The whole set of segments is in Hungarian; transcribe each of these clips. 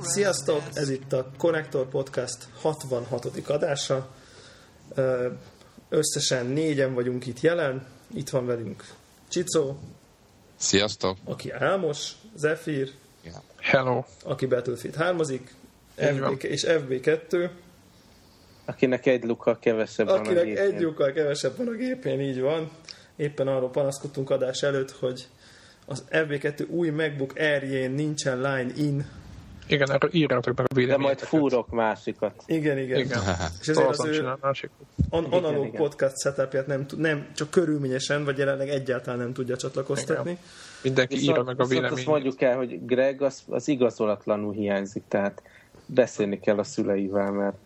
Sziasztok! Ez itt a Connector Podcast 66. adása. Összesen négyen vagyunk itt jelen. Itt van velünk Csicó, Sziasztok! aki Álmos, Zephyr, Hello. aki Battlefield 3 Így van. FB és FB2, Akinek egy lukkal kevesebb van a akinek gépén. egy lyukkal kevesebb van a gépén, így van. Éppen arról panaszkodtunk adás előtt, hogy az FB2 új MacBook Air-jén nincsen line in. Igen, erről írjátok meg a De majd fúrok másikat. Igen, igen. Igen. És ezért az Azon ő an- Igen, analóg igen. podcast setupját nem, tud- nem csak körülményesen, vagy jelenleg egyáltalán nem tudja csatlakoztatni. Mindenki írja Viszont, meg a viszont azt véleményét. mondjuk el, hogy Greg az, az igazolatlanul hiányzik, tehát beszélni kell a szüleivel, mert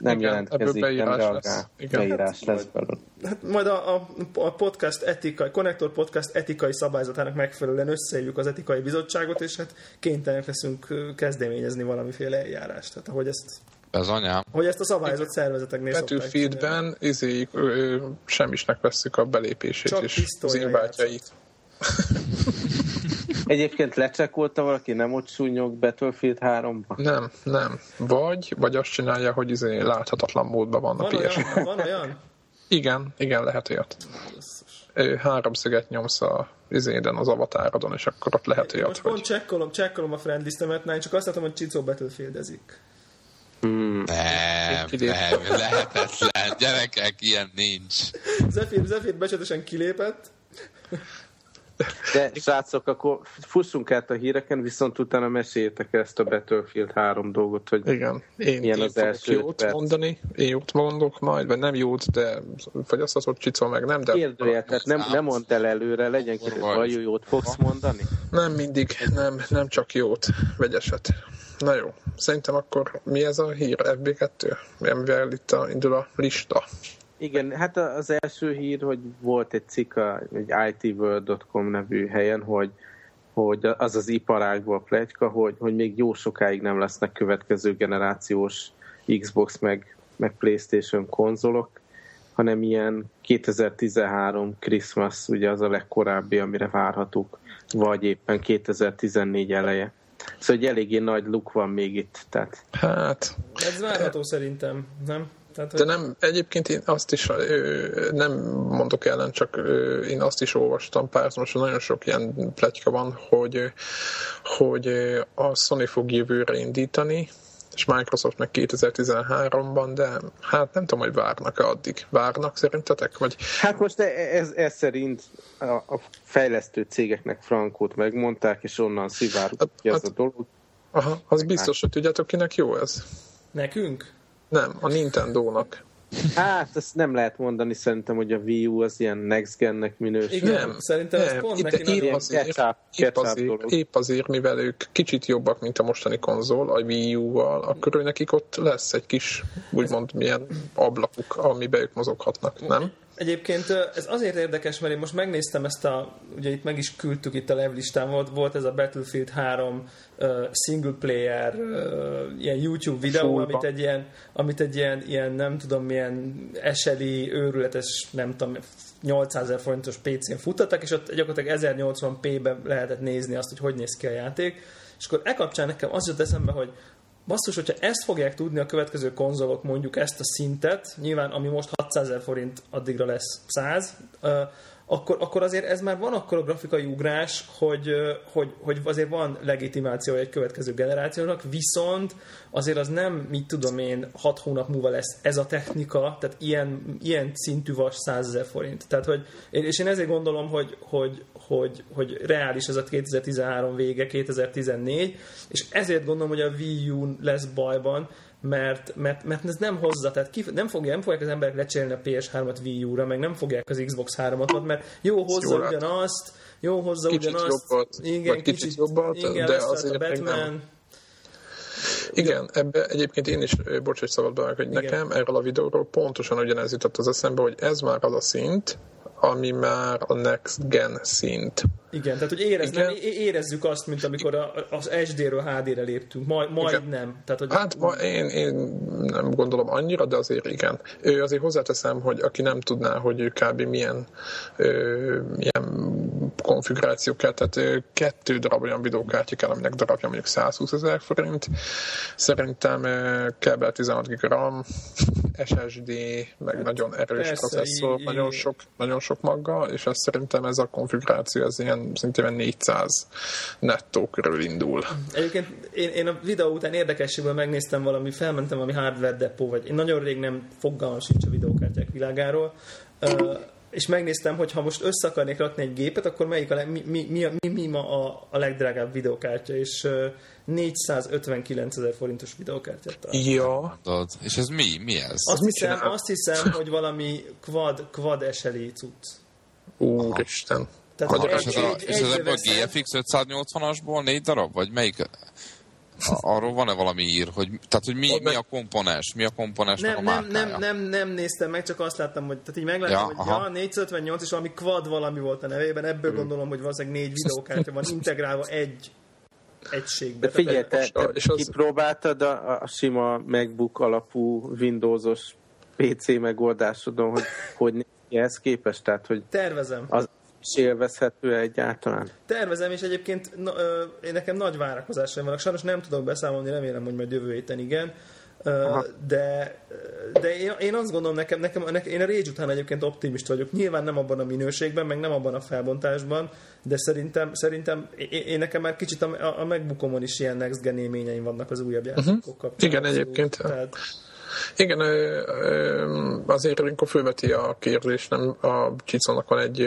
nem Igen, jelentkezik, ebből nem beírás reagál. lesz. Igen. Beírás lesz belőle. Hát majd a, a, a podcast etikai, Connector Podcast etikai szabályzatának megfelelően összeírjuk az etikai bizottságot, és hát kénytelenek leszünk kezdeményezni valamiféle eljárást. Tehát ahogy ezt, Az anyám. ahogy ezt a szabályzott szervezeteknél. Battlefield-ben izé, semmisnek vesszük a belépését Csak és az inváltjait. Egyébként lecsekolta valaki, nem ott súnyog Battlefield 3-ba? Nem, nem. Vagy, vagy azt csinálja, hogy izé láthatatlan módban van a Van PS. olyan? Van olyan? Igen, igen, lehet olyat. Ő háromszöget nyomsz a izéden, az avatárodon, és akkor ott lehet olyat, Most pont hogy... csekkolom, csekkolom a friend listemet, én csak azt látom, hogy Csicó Battlefieldezik. Hmm. Nem, nem, lehetetlen. Gyerekek, ilyen nincs. Zephyr, Zephyr becsületesen kilépett, De srácok, akkor fussunk át a híreken, viszont utána meséljétek ezt a Battlefield 3 dolgot, hogy Igen, én, Milyen én az első jót perc? mondani, én jót mondok majd, vagy nem jót, de fogyasztatott csicol meg nem, de kérdőjel, tehát nem, nem mondd el előre, legyen hogy vajon jót fogsz mondani. nem mindig, nem, nem csak jót, vegyeset. Na jó, szerintem akkor mi ez a hír FB2? Mivel itt a, indul a lista. Igen, hát az első hír, hogy volt egy cikk egy itworld.com nevű helyen, hogy, hogy az az iparágban plegyka, hogy, hogy még jó sokáig nem lesznek következő generációs Xbox meg, meg Playstation konzolok, hanem ilyen 2013 Christmas, ugye az a legkorábbi, amire várhatók, vagy éppen 2014 eleje. Szóval egy eléggé nagy luk van még itt, tehát Hát, ez várható szerintem, nem? Tehát, de nem, egyébként én azt is ö, nem mondok ellen, csak ö, én azt is olvastam párhuzamosan, hogy nagyon sok ilyen pletyka van, hogy, hogy a Sony fog jövőre indítani, és Microsoft meg 2013-ban, de hát nem tudom, hogy várnak-e addig. Várnak szerintetek? Vagy Hát most e- ez, ez szerint a, a fejlesztő cégeknek frankót megmondták, és onnan szivárgott ki ez a Hát- dolog. aha, az biztos, hogy tudjátok kinek jó ez? nekünk? Nem, a Nintendo-nak. Hát ezt nem lehet mondani szerintem, hogy a Wii U az ilyen next gennek minősül. Igen, Nem, szerintem ez nem, pont itt- neki. Ilyen azért- ketchup, Épp azért, dolog. épp azért, mivel ők kicsit jobbak, mint a mostani konzol, a Wii U-val, akkor ő nekik ott lesz egy kis, úgymond milyen ablakuk, amiben ők mozoghatnak, nem? Egyébként ez azért érdekes, mert én most megnéztem ezt a, ugye itt meg is küldtük itt a levlistán, volt, volt ez a Battlefield 3 uh, single player uh, ilyen YouTube videó, Súlyba. amit egy ilyen, amit egy ilyen, ilyen nem tudom milyen eseli, őrületes, nem tudom, 800 ezer forintos PC-n futtattak, és ott gyakorlatilag 1080p-ben lehetett nézni azt, hogy hogy néz ki a játék. És akkor e kapcsán nekem az jött eszembe, hogy basszus, hogyha ezt fogják tudni a következő konzolok, mondjuk ezt a szintet, nyilván ami most 600 ezer forint, addigra lesz 100, ö, akkor, akkor azért ez már van akkor a grafikai ugrás, hogy, hogy, hogy azért van legitimációja egy következő generációnak, viszont azért az nem, mit tudom én, 6 hónap múlva lesz ez a technika, tehát ilyen, ilyen szintű vas 100 ezer forint. Tehát, hogy, és én ezért gondolom, hogy, hogy, hogy, hogy reális ez a 2013 vége, 2014, és ezért gondolom, hogy a Wii U lesz bajban, mert, mert, mert ez nem hozza, tehát ki, nem, fogja, nem fogják az emberek lecserélni a PS3-at Wii U-ra, meg nem fogják az Xbox 3-at, mert jó hozza Jó lát. ugyanazt, jó hozza Kicsit ugyanazt, jobbat, igen, vagy kicsit jobbat, igen, de azért a Batman, nem. Igen, ebbe egyébként én is, bocs, hogy szabad be, hogy Igen. nekem erről a videóról pontosan ugyanez jutott az eszembe, hogy ez már az a szint, ami már a next gen szint. Igen, tehát hogy érez, Igen. nem, érezzük azt, mint amikor a, az SD-ről HD-re léptünk, majd, majd nem. Tehát, hogy Hát ma én, én nem gondolom annyira, de azért igen. Ő azért hozzáteszem, hogy aki nem tudná, hogy ő kb. milyen, ö, milyen konfigurációk kell, tehát ö, kettő darab olyan videókártya kell, aminek darabja mondjuk 120 ezer forint. Szerintem ö, kell 16 GB RAM, SSD, meg nagyon erős persze, processzor, í- nagyon sok, nagyon sok maggal, és ez szerintem ez a konfiguráció, ez ilyen szintén 400 nettó körül indul. Egyébként én, én a videó után érdekességből megnéztem valami, felmentem valami hardware depot, vagy én nagyon rég nem fogalmam sincs a videókártyák világáról, uh, és megnéztem, hogy ha most össze akarnék rakni egy gépet, akkor melyik a, leg- mi, mi, mi, mi, mi ma a, a legdrágább videókártya, és uh, 459 ezer forintos videókártyát találtam. Ja, Tudod? És ez mi? Mi ez? Azt hiszem, csinál? azt hiszem, hogy valami quad, quad SLI cucc. úristen. Tehát Magyar- és ez, a, egy- és ez ebből a. GFX 580-asból négy darab? Vagy melyik? Arról van-e valami ír, hogy, tehát, hogy mi, mi a komponens? Mi a komponens Nem, a nem, nem, nem, nem néztem meg, csak azt láttam, hogy tehát így megláttam, Ja, hogy aha. ja, 458 és valami quad valami volt a nevében, ebből gondolom, hogy valószínűleg négy videókártya van integrálva egy egységbe. De figyelj, te, És te és az- kipróbáltad a, a sima MacBook alapú Windowsos PC megoldásodon, hogy hogy néz ki ehhez képest? Tehát, hogy Tervezem. az is élvezhető egyáltalán? Tervezem, és egyébként na, ö, én nekem nagy várakozásaim vannak. Sajnos nem tudok beszámolni, remélem, hogy majd jövő héten igen. Aha. de de én, én azt gondolom, nekem, nekem, nekem, én a Rage után egyébként optimist vagyok. Nyilván nem abban a minőségben, meg nem abban a felbontásban, de szerintem, szerintem én, én nekem már kicsit a, a MacBookomon is ilyen next gen élményeim vannak az újabb játékok kapcsán. Igen, egyébként. Tehát, Igen, azért ilyenkor fölveti a kérdés, nem a Csicónak van egy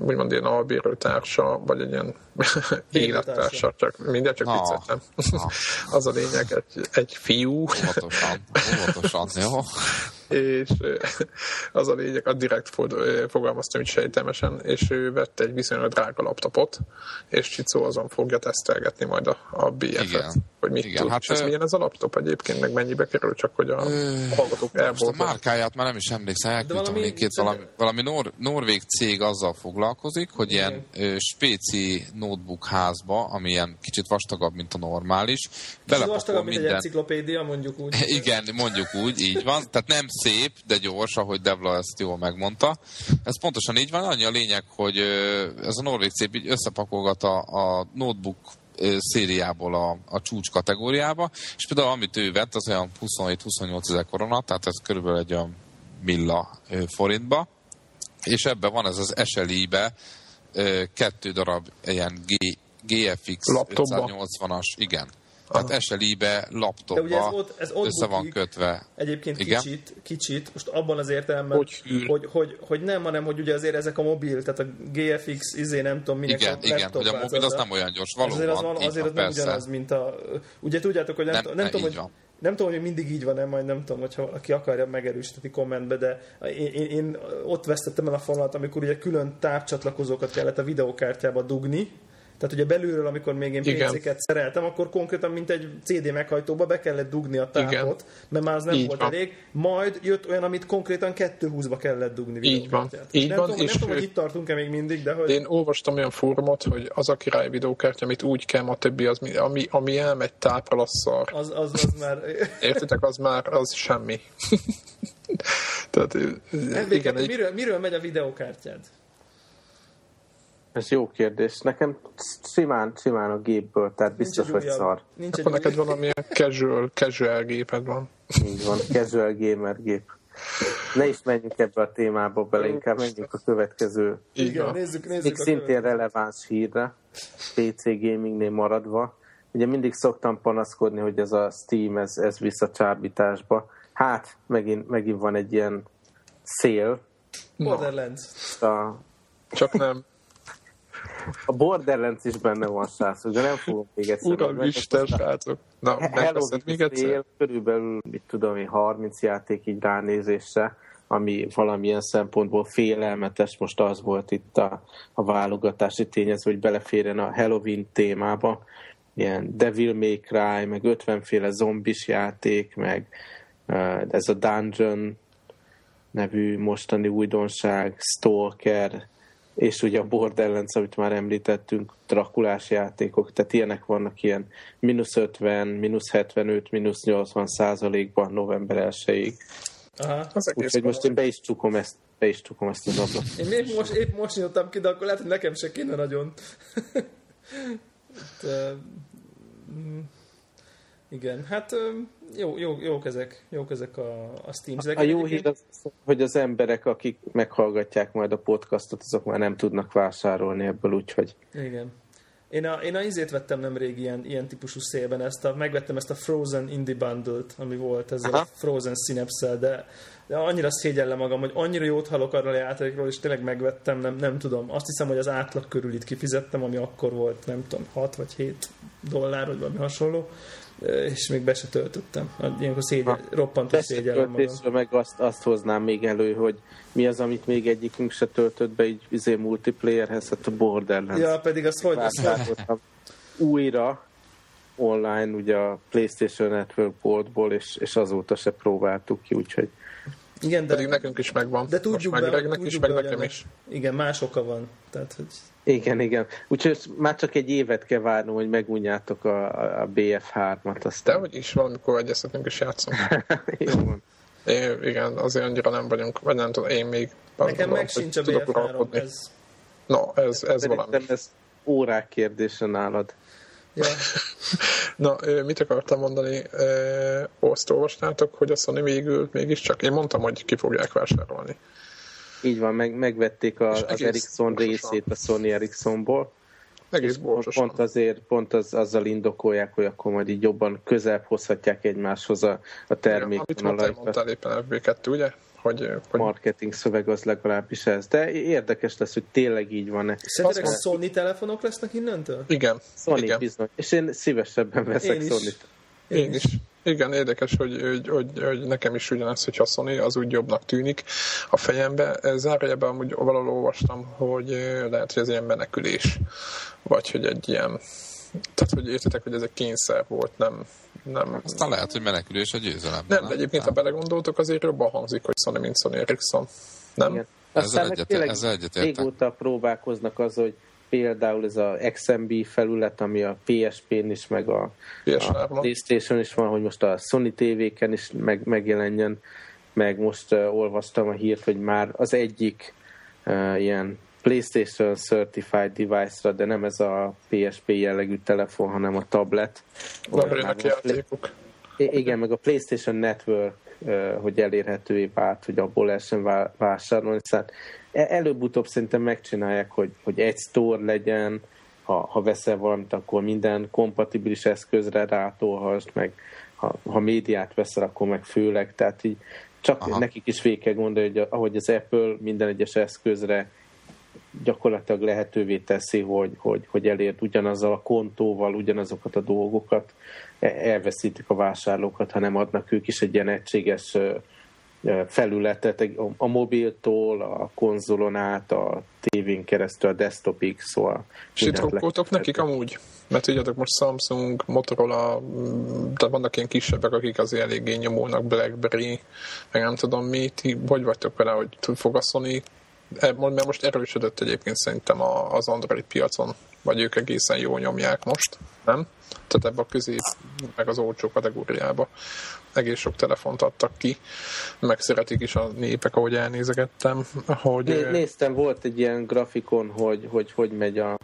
úgymond ilyen albérő társa, vagy egy ilyen élettársa, csak mindegy, csak vicceltem. Az a lényeg, egy, egy fiú, Óvatosan, óvatosan, jó? és ö, az a lényeg, a direkt fog, ö, fogalmaztam így sejtelmesen, és ő vett egy viszonylag drága laptopot, és Csicó azon fogja tesztelgetni majd a, a BF-et, Igen. hogy mit Igen, tud. hát, és ez ö, milyen ez a laptop egyébként, meg mennyibe kerül, csak hogy a hallgatók Most a márkáját már nem is emlékszem, elküldtem linkét, valami, valami nor, norvég cég azzal foglalkozik, hogy ilyen ö, spéci notebook házba, ami ilyen kicsit vastagabb, mint a normális, Kicsit belepakol vastagabb, mint egy minden... enciklopédia, mondjuk úgy. Igen, mondjuk úgy, így van. Tehát nem szép, de gyors, ahogy Devla ezt jól megmondta. Ez pontosan így van. Annyi a lényeg, hogy ez a norvég cég így összepakolgat a, a notebook szériából a, a csúcs kategóriába, és például amit ő vett, az olyan 27-28 ezer korona, tehát ez körülbelül egy olyan milla forintba, és ebben van ez az SLI-be kettő darab ilyen G, GFX Laptopba? 580-as, igen. Tehát SLI-be, laptopba De ugye ez ott- ez ott össze van kötve. Egyébként Igen? kicsit, kicsit, most abban az értelemben, Hogy hogy, hogy, hogy nem, hanem hogy ugye azért ezek a mobil, tehát a GFX, izé nem tudom minek Igen, a igen, hogy a mobil az nem olyan gyors, Ez azért az, valóban. van, azért az nem ugyanaz, mint a... Ugye tudjátok, hogy nem, Nem, nem, nem ne, tudom, hogy van. nem tudom, hogy mindig így van-e, majd nem tudom, hogyha valaki akarja megerősíteni kommentbe, de én, én, én ott vesztettem el a fonalat, amikor ugye külön távcsatlakozókat kellett a videókártyába dugni, tehát ugye belülről, amikor még én. PC-ket szereltem, akkor konkrétan, mint egy CD meghajtóba be kellett dugni a távot, Igen. mert már az nem Így volt van. elég. Majd jött olyan, amit konkrétan 220-ba kellett dugni Így van. Így nem van, tudom, és nem tudom, hogy itt tartunk-e még mindig, de hogy... Én olvastam olyan fórumot, hogy az a király videókártya, amit úgy kell, a többi, az, mi- ami, ami elmegy tápra, az szar. Az, az, az már... Értitek, az már az semmi. Tehát, igen, egy, miről, miről megy a videókártyád? Ez jó kérdés. Nekem simán, simán a gépből, tehát biztos, hogy szar. Nincs egy akkor neked valamilyen casual, casual géped van. Így van, casual gamer gép. Ne is menjünk ebbe a témába bele, inkább menjünk a következő Igen, nézzük, nézzük. még a szintén releváns hírre, PC gamingnél maradva. Ugye mindig szoktam panaszkodni, hogy ez a Steam, ez, ez vissza csábításba. Hát, megint, megint van egy ilyen szél. Borderlands. A, Csak nem. A Borderlands is benne van, srácok, de nem fogom még egyszer. Uram, Isten, srácok. Na, megveszed még egyszer? szél, körülbelül, mit tudom én, 30 játék így ránézésre, ami valamilyen szempontból félelmetes, most az volt itt a, a válogatási tényező, hogy beleférjen a Halloween témába, ilyen Devil May Cry, meg 50 féle zombis játék, meg ez a Dungeon nevű mostani újdonság, Stalker, és ugye a Borderlands, amit már említettünk, Drakulás játékok, tehát ilyenek vannak ilyen mínusz 50, mínusz 75, mínusz 80 százalékban november 1-ig. Aha. Az egész Úgyhogy most én be is csukom ezt, be is csukom ezt az ablakot. Én épp most, épp most nyitottam ki, de akkor lehet, hogy nekem se kéne nagyon. de, mm, igen, hát jó, jó, jók ezek, jók ezek a, a Steam. A jó hír az, hogy az emberek, akik meghallgatják majd a podcastot, azok már nem tudnak vásárolni ebből, úgyhogy Igen. Én a, én a izét vettem nemrég ilyen, ilyen típusú szélben, ezt a, megvettem ezt a Frozen Indie Bundle-t, ami volt ezzel Aha. a Frozen synapse de, de annyira szégyellem magam, hogy annyira jót hallok arról a játékról, és tényleg megvettem, nem, nem tudom. Azt hiszem, hogy az átlag körül itt kifizettem, ami akkor volt, nem tudom, 6 vagy 7 dollár, vagy valami hasonló, és még be se töltöttem. Ilyenkor szégyel, roppantó szégyellem magam. Meg azt, azt hoznám még elő, hogy mi az, amit még egyikünk se töltött be így izé multiplayerhez, hát a Borderlands. Ja, pedig az hogy, újra online ugye a PlayStation Network boltból, és, és azóta se próbáltuk ki, úgyhogy igen, de, Pedig nekünk is megvan. de tudjuk Most meg be, tudjuk is, be, meg nekem is. Igen, más oka van. Tehát, hogy igen, igen. Úgyhogy már csak egy évet kell várnom, hogy megunjátok a, a- a BF3-at, De aztán hogy is valamikor egyeztetünk és játszunk. jó van. Én, igen, azért annyira nem vagyunk, vagy nem tudom, én még nekem meg sincs a tudok BF3, uralkodni. ez... No, ez, ez valami. Ez órák kérdése nálad. Ja. Na, mit akartam mondani? Azt olvastátok, hogy a Sony végül mégiscsak, én mondtam, hogy ki fogják vásárolni. Így van, meg, megvették a, az Ericsson pontosan. részét a Sony Ericssonból. Egész Pont, borsosan. pont azért, pont az, azzal indokolják, hogy akkor majd így jobban közelebb hozhatják egymáshoz a, a Amit mondtál, mondtál éppen FB2, ugye? Hogy, hogy marketing szöveg az legalábbis ez. De érdekes lesz, hogy tényleg így van-e. Szerintetek Azt Sony telefonok lesznek innentől? igen, Sony igen. bizony. És én szívesebben veszek Én is. Sony-t. Én is. Igen, érdekes, hogy, hogy, hogy, hogy nekem is ugyanaz, hogyha a Sony az úgy jobbnak tűnik a fejembe. Zárójában amúgy valahol olvastam, hogy ö, lehet, hogy ez ilyen menekülés, vagy hogy egy ilyen tehát, hogy értitek, hogy ez egy kényszer volt, nem, nem, Aztán lehet, hogy menekülés a győzelem. nem, de egyébként, ha belegondoltok, azért jobban hangzik, hogy Sony, mint Sony Ericsson. Nem? Igen. Ezzel Aztán meg egyet- ezzel egyetértek. régóta próbálkoznak az, hogy például ez a XMB felület, ami a PSP-n is, meg a, a PS3-on. PlayStation is van, hogy most a Sony TV-ken is meg, megjelenjen, meg most uh, olvastam a hírt, hogy már az egyik uh, ilyen PlayStation Certified device-ra, de nem ez a PSP jellegű telefon, hanem a tablet. A- játékok. Igen, meg a PlayStation Network, hogy elérhetővé vált, hogy abból lehessen vá- vásárolni. Szóval e- előbb-utóbb szerintem megcsinálják, hogy, hogy egy store legyen, ha, ha veszel valamit, akkor minden kompatibilis eszközre rátolhast, meg ha, ha médiát veszel, akkor meg főleg. Tehát így csak. Aha. nekik is végig kell gondolni, hogy ahogy az Apple minden egyes eszközre gyakorlatilag lehetővé teszi, hogy, hogy, hogy elérd ugyanazzal a kontóval ugyanazokat a dolgokat, e- elveszítik a vásárlókat, hanem adnak ők is egy ilyen egységes felületet. A- mobiltól, a konzolon át, a tévén keresztül, a desktopig, szóval És itt rokkoltok nekik amúgy? Mert tudjátok, most Samsung, Motorola, mm, de vannak ilyen kisebbek, akik azért eléggé nyomulnak, Blackberry, meg nem tudom mi, ti hogy vagytok vele, hogy fog a Sony, mert most erősödött egyébként szerintem az Android piacon, vagy ők egészen jól nyomják most, nem? Tehát ebbe a közép, meg az olcsó kategóriába egész sok telefont adtak ki, meg szeretik is a népek, ahogy elnézegettem, hogy... Né- Néztem, volt egy ilyen grafikon, hogy hogy, hogy megy a,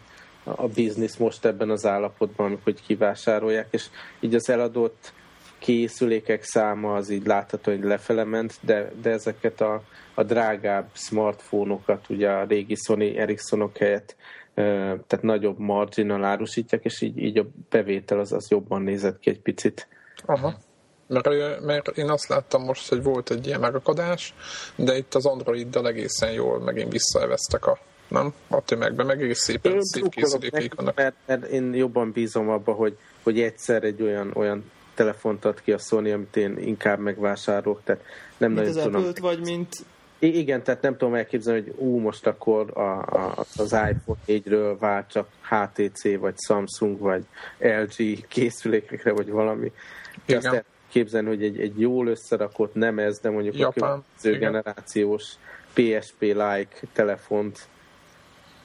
a biznisz most ebben az állapotban, amikor hogy kivásárolják, és így az eladott készülékek száma az így látható, hogy lefele ment, de, de ezeket a, a drágább smartfónokat, ugye a régi Sony Ericssonok helyett, tehát nagyobb marginal árusítják, és így, így a bevétel az, az jobban nézett ki egy picit. Aha. Mert, mert én azt láttam most, hogy volt egy ilyen megakadás, de itt az Androiddal egészen jól megint visszaeveztek a nem? A tömegbe, meg egész szépen Én szép készülékeik vannak. mert, mert én jobban bízom abba, hogy, hogy egyszer egy olyan, olyan telefont ad ki a Sony, amit én inkább megvásárolok, tehát nem Mint nagyon az tudom. Apple-t, vagy mint... I- igen, tehát nem tudom elképzelni, hogy ú, most akkor a, a, az iPhone 4-ről vált csak HTC, vagy Samsung, vagy LG készülékekre, vagy valami. Igen. azt el- képzelni, hogy egy, egy jól összerakott, nem ez, de mondjuk Japán, a következő generációs PSP-like telefont,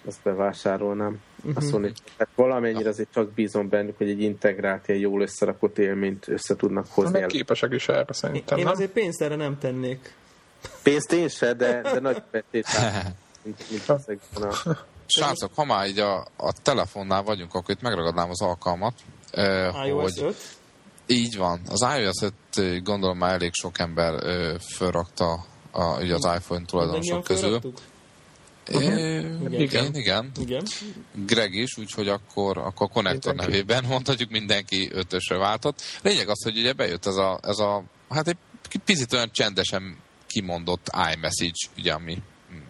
azt bevásárolnám. A Sony. Tehát valamennyire azért csak bízom bennük, hogy egy integrált, ilyen jól összerakott élményt össze tudnak hozni. Meg képesek is erre szerintem, Én nem? azért pénzt erre nem tennék. Pénzt én se, de, de nagy betétál, mint, mint a... Srácok, ha már így a, a telefonnál vagyunk, akkor itt megragadnám az alkalmat, eh, iOS hogy 5. így van. Az iOS-et eh, gondolom már elég sok ember eh, fölrakta a, ugye az iPhone Mindannyian tulajdonosok közül. felraktuk? Eh, Igen. igen, igen. Igen. Greg is, úgyhogy akkor, akkor a Connector nevében mondhatjuk mindenki ötösre váltott. Lényeg az, hogy ugye bejött ez a, ez a hát egy picit olyan csendesen kimondott iMessage, ugye, ami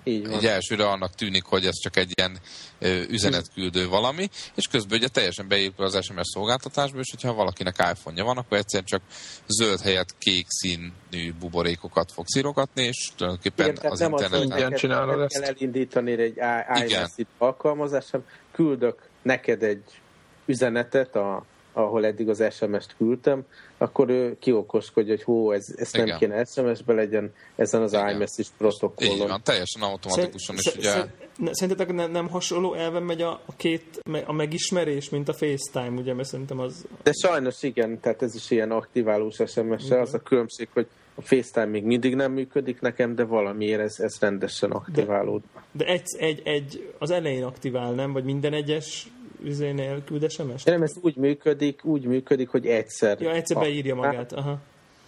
Így van. így elsőre annak tűnik, hogy ez csak egy ilyen ö, üzenetküldő valami, és közben ugye teljesen beépül az SMS szolgáltatásba, és hogyha valakinek iPhone-ja van, akkor egyszerűen csak zöld helyett kék színű buborékokat fog szírogatni, és tulajdonképpen Igen, az nem az, internet... hogy csinálod ezt. kell elindítani egy i- Igen. iMessage alkalmazást, hanem küldök neked egy üzenetet, a, ahol eddig az SMS-t küldtem, akkor ő kiokoskodja, hogy hó, ez, ez nem Igen. kéne SMS-be legyen, ezen az Igen. iMessage Így protokollon. van, teljesen automatikusan, és Szer- ugye... Szerintetek ne- nem hasonló elven megy a, a két, a megismerés, mint a FaceTime, ugye, mert szerintem az... De sajnos igen, tehát ez is ilyen aktiválós SMS-sel, az a különbség, hogy a FaceTime még mindig nem működik nekem, de valamiért ez, ez rendesen aktiválód. De egy, egy, egy, az elején aktivál, nem? Vagy minden egyes üzénél küld sms nem, ez úgy működik, úgy működik, hogy egyszer. Ja, egyszer beírja magát. Aha.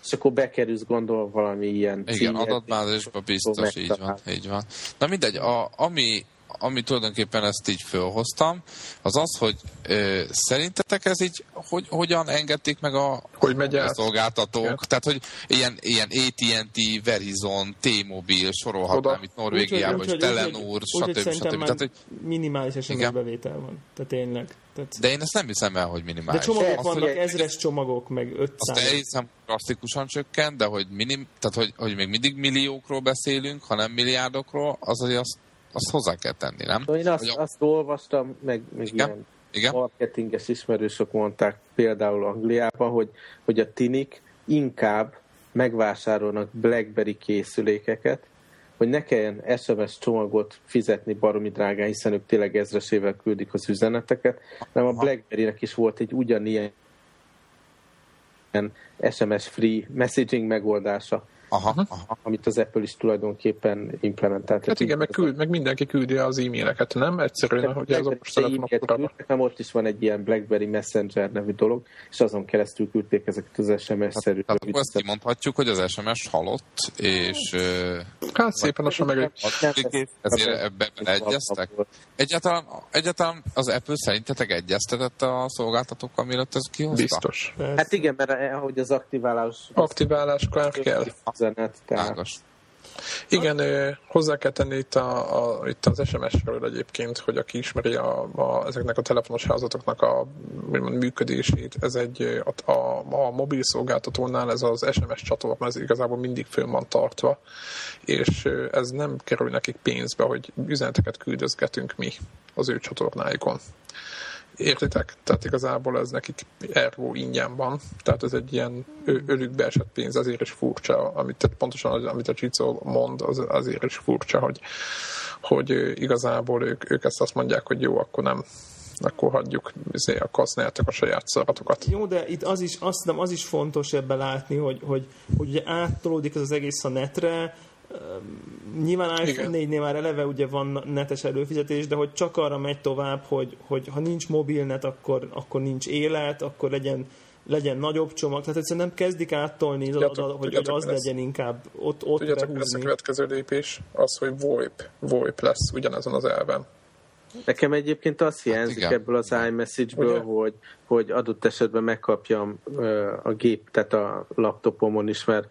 És akkor bekerülsz gondol valami ilyen Igen, címért, adatbázisban biztos, így van, így van. Na mindegy, a, ami, ami tulajdonképpen ezt így fölhoztam, az az, hogy ö, szerintetek ez így, hogy, hogyan engedték meg a, Hogy megy a szolgáltatók? Igen. Tehát, hogy ilyen, ilyen AT&T, Verizon, T-Mobile, sorolhatnám itt Norvégiában, és Telenor, stb. stb. Tehát, hogy, minimális Igen. bevétel van. Tehát tényleg. Tehát, de én ezt nem hiszem el, hogy de minimális. csomagok De- Azt, vannak, hogy- ezres csomagok, meg azt 500. elhiszem, drasztikusan csökkent, de hogy, minim, tehát hogy, hogy még mindig milliókról beszélünk, ha nem milliárdokról, az azért azt, azt hozzá kell tenni, nem? Szóval én azt, Hogy a- azt olvastam, meg, meg Igen. ilyen Igen? marketinges ismerősök mondták például Angliában, hogy, hogy a tinik inkább megvásárolnak BlackBerry készülékeket, hogy ne kelljen SMS csomagot fizetni baromi drágán, hiszen ők tényleg ezresével küldik az üzeneteket, hanem a. BlackBerry-nek is volt egy ugyanilyen SMS free messaging megoldása, Aha, aha. amit az Apple is tulajdonképpen implementált. Hát igen, meg, küld, meg mindenki küldi az e-maileket, nem? Egyszerűen, hogy az okos telefonok. Nem, ott is van egy ilyen BlackBerry Messenger nevű dolog, és azon keresztül küldték ezeket az SMS-szerű Tehát akkor ezt kimondhatjuk, hogy az SMS halott, és Hát szépen lassan meg... ezért ebbe beleegyeztek? Egyáltalán, egyáltalán az Apple szerintetek egyeztetett a szolgáltatókkal, mielőtt ez kihozta? Biztos. Hát igen, mert ahogy az aktiválás Aktiváláskor kell. Üzenet, tehát. Igen, hozzá kell tenni itt, a, a, itt az SMS-ről egyébként, hogy aki ismeri a, a, ezeknek a telefonos házatoknak a úgymond működését, ez egy a, a, a mobil szolgáltatónál ez az SMS csatorna, ez igazából mindig fönn van tartva, és ez nem kerül nekik pénzbe, hogy üzeneteket küldözgetünk mi az ő csatornáikon. Értitek? Tehát igazából ez nekik ergo ingyen van. Tehát ez egy ilyen ö- ölükbe pénz, azért is furcsa, amit, tehát pontosan az, amit a Csicó mond, az, azért is furcsa, hogy, hogy igazából ők, ők ezt azt mondják, hogy jó, akkor nem, akkor hagyjuk, azért, akkor használjátok a saját szaratokat. Jó, de itt az is, azt hiszem, az is fontos ebben látni, hogy, hogy, hogy ugye áttolódik ez az egész a netre, Nyilván iPhone Igen. 4-nél már eleve ugye van netes előfizetés, de hogy csak arra megy tovább, hogy, hogy ha nincs mobilnet, akkor, akkor nincs élet, akkor legyen, legyen nagyobb csomag. Tehát egyszerűen nem kezdik áttolni, az Tudjátok- adat, hogy, hogy az lesz? legyen inkább ott, ott Tudjátok, lesz a következő lépés? Az, hogy VoIP, VoIP lesz ugyanazon az elven. Nekem egyébként azt hiányzik igen. ebből az iMessage-ből, Ugye? hogy, hogy adott esetben megkapjam a gép, tehát a laptopomon is, mert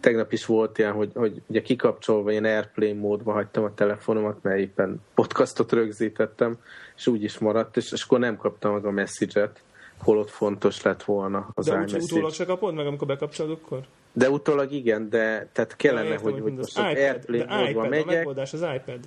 tegnap is volt ilyen, hogy, hogy ugye kikapcsolva ilyen Airplane módba hagytam a telefonomat, mert éppen podcastot rögzítettem, és úgy is maradt, és, és akkor nem kaptam meg a message-et, holott fontos lett volna az De úgy, utólag se kapod meg, amikor bekapcsolod, akkor? De utólag igen, de tehát kellene, értem, hogy, hogy most az Airplane módba iPad, a megyek, megoldás az iPad.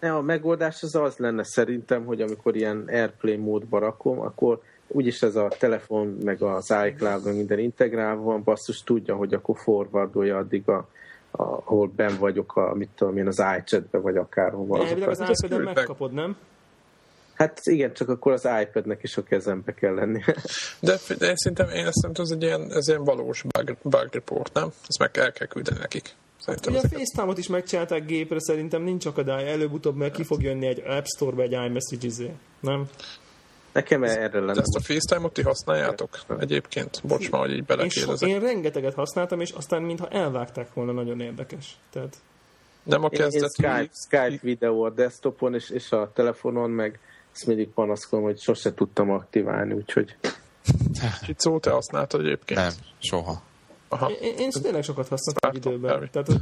Ne, a megoldás az az lenne szerintem, hogy amikor ilyen Airplane módba rakom, akkor úgyis ez a telefon, meg az iCloud, meg minden integrálva van, basszus tudja, hogy akkor forwardolja addig a, a, ahol ben vagyok, a, mit tudom én, az iChat-be, vagy akárhova. Elvileg az az iPad-en meg- megkapod, nem? Hát igen, csak akkor az iPad-nek is a kezembe kell lenni. De, de én szerintem, én azt szerintem ez egy ilyen, ez ilyen valós bug, bug report, nem? Ezt meg el kell küldeni nekik. Szerintem Ugye a ezeket. FaceTime-ot is megcsinálták gépre, szerintem nincs akadály. Előbb-utóbb meg ki fog jönni egy App Store-ba egy iMessage izé. Nem? Nekem erre De lenne. ezt a FaceTime-ot ti használjátok egyébként? Bocs már, hogy így belekérdezek. én rengeteget használtam, és aztán mintha elvágták volna, nagyon érdekes. Tehát Nem a kezdet. Skype, Skype videó a desktopon és, és a telefonon, meg ezt mindig panaszkolom, hogy sose tudtam aktiválni, úgyhogy Csicó, te használtad egyébként? Nem, soha. Aha. én, én tényleg sokat használtam időben. Harry. Tehát,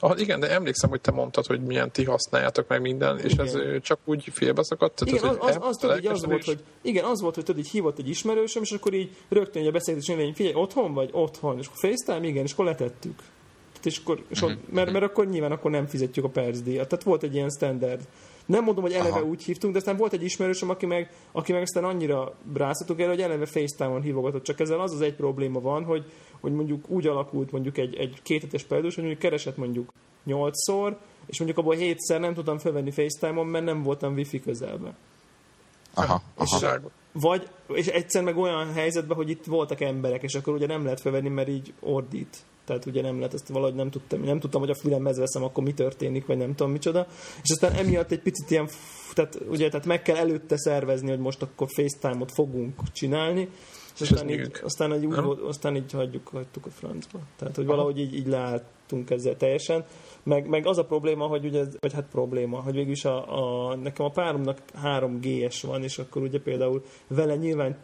Ah, igen, de emlékszem, hogy te mondtad, hogy milyen ti használjátok meg minden, és Igen. ez csak úgy félbeszakadt? Igen, az, az, az, tudod, így az volt, hogy, igen, az volt, hogy tudod, így hívott egy ismerősöm, és akkor így rögtön a beszélgetés elején, figyelj, otthon vagy? Otthon. És akkor FaceTime, igen, és akkor letettük. Tehát És akkor, és Mhm. ott, mert, mert, akkor nyilván akkor nem fizetjük a percdíjat. Tehát volt egy ilyen standard. Nem mondom, hogy eleve Aha. úgy hívtunk, de aztán volt egy ismerősöm, aki meg, aki meg aztán annyira bráztatunk erre, hogy eleve FaceTime-on hívogatott. Csak ezzel az az egy probléma van, hogy, hogy mondjuk úgy alakult mondjuk egy, egy kéthetes periódus, hogy mondjuk keresett mondjuk nyolcszor, és mondjuk abból hétszer nem tudtam felvenni FaceTime-on, mert nem voltam wifi közelben. Aha, És, aha. vagy, és egyszer meg olyan helyzetben, hogy itt voltak emberek, és akkor ugye nem lehet felvenni, mert így ordít. Tehát ugye nem lehet, ezt valahogy nem tudtam, nem tudtam, hogy a fülemhez veszem, akkor mi történik, vagy nem tudom micsoda. És aztán emiatt egy picit ilyen, tehát ugye, tehát meg kell előtte szervezni, hogy most akkor FaceTime-ot fogunk csinálni, és És aztán így, aztán, így, úgy, volt- aztán így hagyjuk, hagytuk a francba. Tehát, hogy valahogy így, így leálltunk ezzel teljesen. Meg, meg az a probléma, hogy ugye, vagy hát probléma, hogy végülis a, a, nekem a páromnak 3G-es van, és akkor ugye például vele nyilván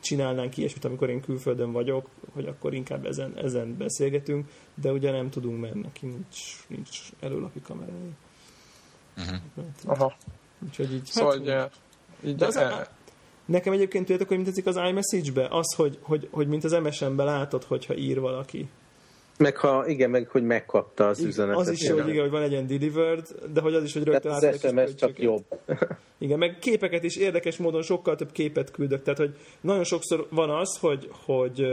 csinálnánk ilyesmit, amikor én külföldön vagyok, hogy akkor inkább ezen, ezen beszélgetünk, de ugye nem tudunk, mert neki nincs, nincs előlapi kamerája. Mhm. Aha. Úgyhogy így, Szóval hát, ugye, így De az Nekem egyébként tudjátok, hogy mint tetszik az iMessage-be? Az, hogy, hogy, hogy mint az MSN-be látod, hogyha ír valaki. Meg ha, igen, meg hogy megkapta az üzenetet. Az is hogy, igen, hogy van egy ilyen delivered, de hogy az is, hogy rögtön az látod a kis SMS csak jobb. Igen, meg képeket is érdekes módon sokkal több képet küldök. Tehát, hogy nagyon sokszor van az, hogy, hogy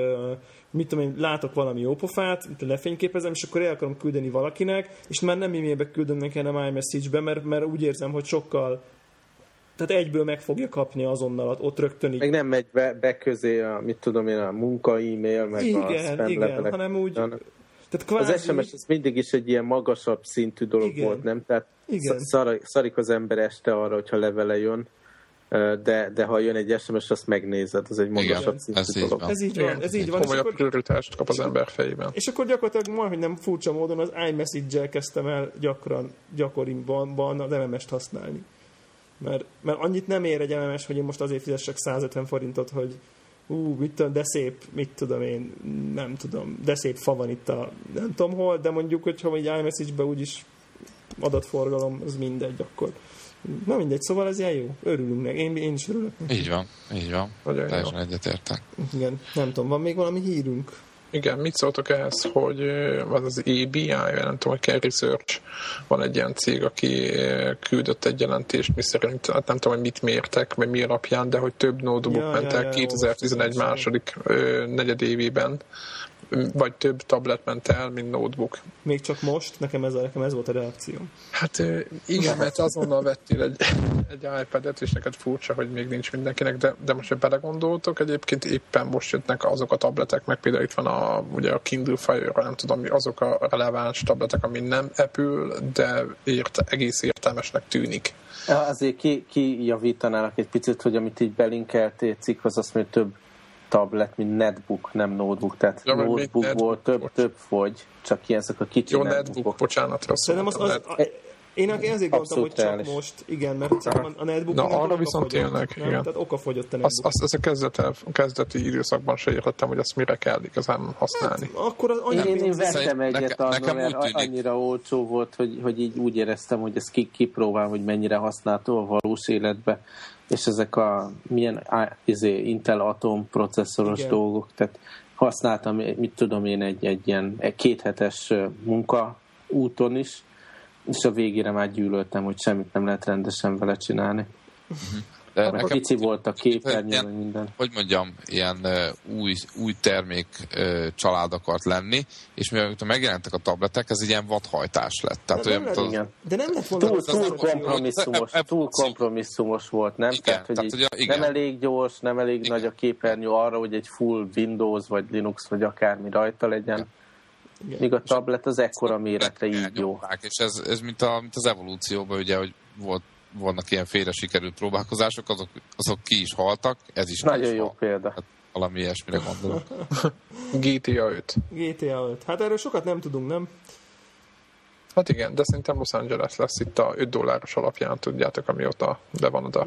mit tudom én, látok valami jópofát, lefényképezem, és akkor el akarom küldeni valakinek, és már nem e-mailbe küldöm neki, hanem iMessage-be, mert, mert úgy érzem, hogy sokkal tehát egyből meg fogja kapni azonnal, ott rögtön így. Meg nem megy be, be közé a, mit tudom én, a munka e-mail, meg a igen, spam igen, levelek. hanem úgy, Hanem- tehát kvázi, Az SMS az mindig is egy ilyen magasabb szintű dolog Igen. volt, nem? Tehát Igen. szar, szarik az ember este arra, hogyha levele jön, de, de ha jön egy SMS, azt megnézed, az egy magasabb Igen, szintű ez így dolog. van. ez így van, ez így van. És komolyabb akkor, prioritást kap az ember fejében. És akkor gyakorlatilag majd, hogy nem furcsa módon az iMessage-el kezdtem el gyakran, gyakoriban az MMS-t használni. Mert, mert annyit nem ér egy MMS, hogy én most azért fizessek 150 forintot, hogy ú, mit tudom, de szép, mit tudom én, nem tudom, de szép fa van itt a nem tudom hol, de mondjuk, hogyha egy iMessage-be úgyis adatforgalom, az mindegy, akkor na mindegy, szóval ez ilyen jó, örülünk meg, én, én is örülök. Így van, így van. Nagyon. Teljesen egyetértek. Igen, nem tudom, van még valami hírünk? Igen, mit szóltok ehhez, hogy az az ABI, nem tudom, hogy Care Research, van egy ilyen cég, aki küldött egy jelentést, mi szerint, hát nem tudom, hogy mit mértek, vagy mi alapján, de hogy több notebook Ja, ment ja, el ja, 2011 olvastam, második ö, negyedévében, vagy több tablet ment el, mint notebook. Még csak most, nekem ez, nekem ez volt a reakcióm. Hát igen, mert azonnal vettél egy, egy iPad-et, és neked furcsa, hogy még nincs mindenkinek, de, de most, hogy belegondoltok, egyébként éppen most jöttnek azok a tabletek, meg például itt van a, ugye a Kindle Fire, nem tudom, mi azok a releváns tabletek, ami nem Apple, de ért, egész értelmesnek tűnik. Azért ki, ki javítanának egy picit, hogy amit így belinkeltél cikkhoz, azt mondja, több tablet, mint netbook, nem notebook. Tehát Ja, notebookból netbook több, volt. több fogy, csak ilyen ezek a kicsi Jó, netbook, netbookok. bocsánat, rosszul Szerintem az, az, net- a, én azért gondoltam, hogy csak most, igen, mert a netbook Na, arra viszont tényleg, igen. Tehát oka fogyott a azt, netbook. azt, azt a kezdeti, kezdeti időszakban se értettem, hogy azt mire kell igazán használni. Akkor az Én, annyi én, én vettem egyet nekem- annól, nekem mert annyira olcsó volt, hogy, hogy így úgy éreztem, hogy ezt ki, kipróbálom, hogy mennyire használható a valós életbe. És ezek a milyen izé, Intel Atom processzoros Igen. dolgok, tehát használtam, mit tudom én, egy, egy ilyen egy kéthetes munka úton is, és a végére már gyűlöltem, hogy semmit nem lehet rendesen vele csinálni. De De nekem, pici volt a képernyő, ilyen- meg minden. hogy mondjam, ilyen új, új termék család akart lenni, és mivel megjelentek a tabletek, ez egy ilyen vadhajtás lett. Tehát De olyan, nem az, Igen. De nem lett volna Túl, túl kompromisszumos, túl kompromisszumos volt, nem? Igen, tehát, hogy tehát, ugye, igen. nem elég gyors, nem elég Igen. nagy a képernyő arra, hogy egy full Windows, vagy Linux, vagy akármi rajta legyen. Igen. Míg a tablet az ekkora méretre így jó. És ez, ez mint, a, mint az evolúcióban, ugye, hogy volt, vannak ilyen félre sikerült próbálkozások, azok, azok ki is haltak, ez is Nagyon jó halt. példa. Hát valami ilyesmire gondolok. GTA 5. GTA 5. Hát erről sokat nem tudunk, nem? Hát igen, de szerintem Los Angeles lesz itt a 5 dolláros alapján, tudjátok, amióta le van oda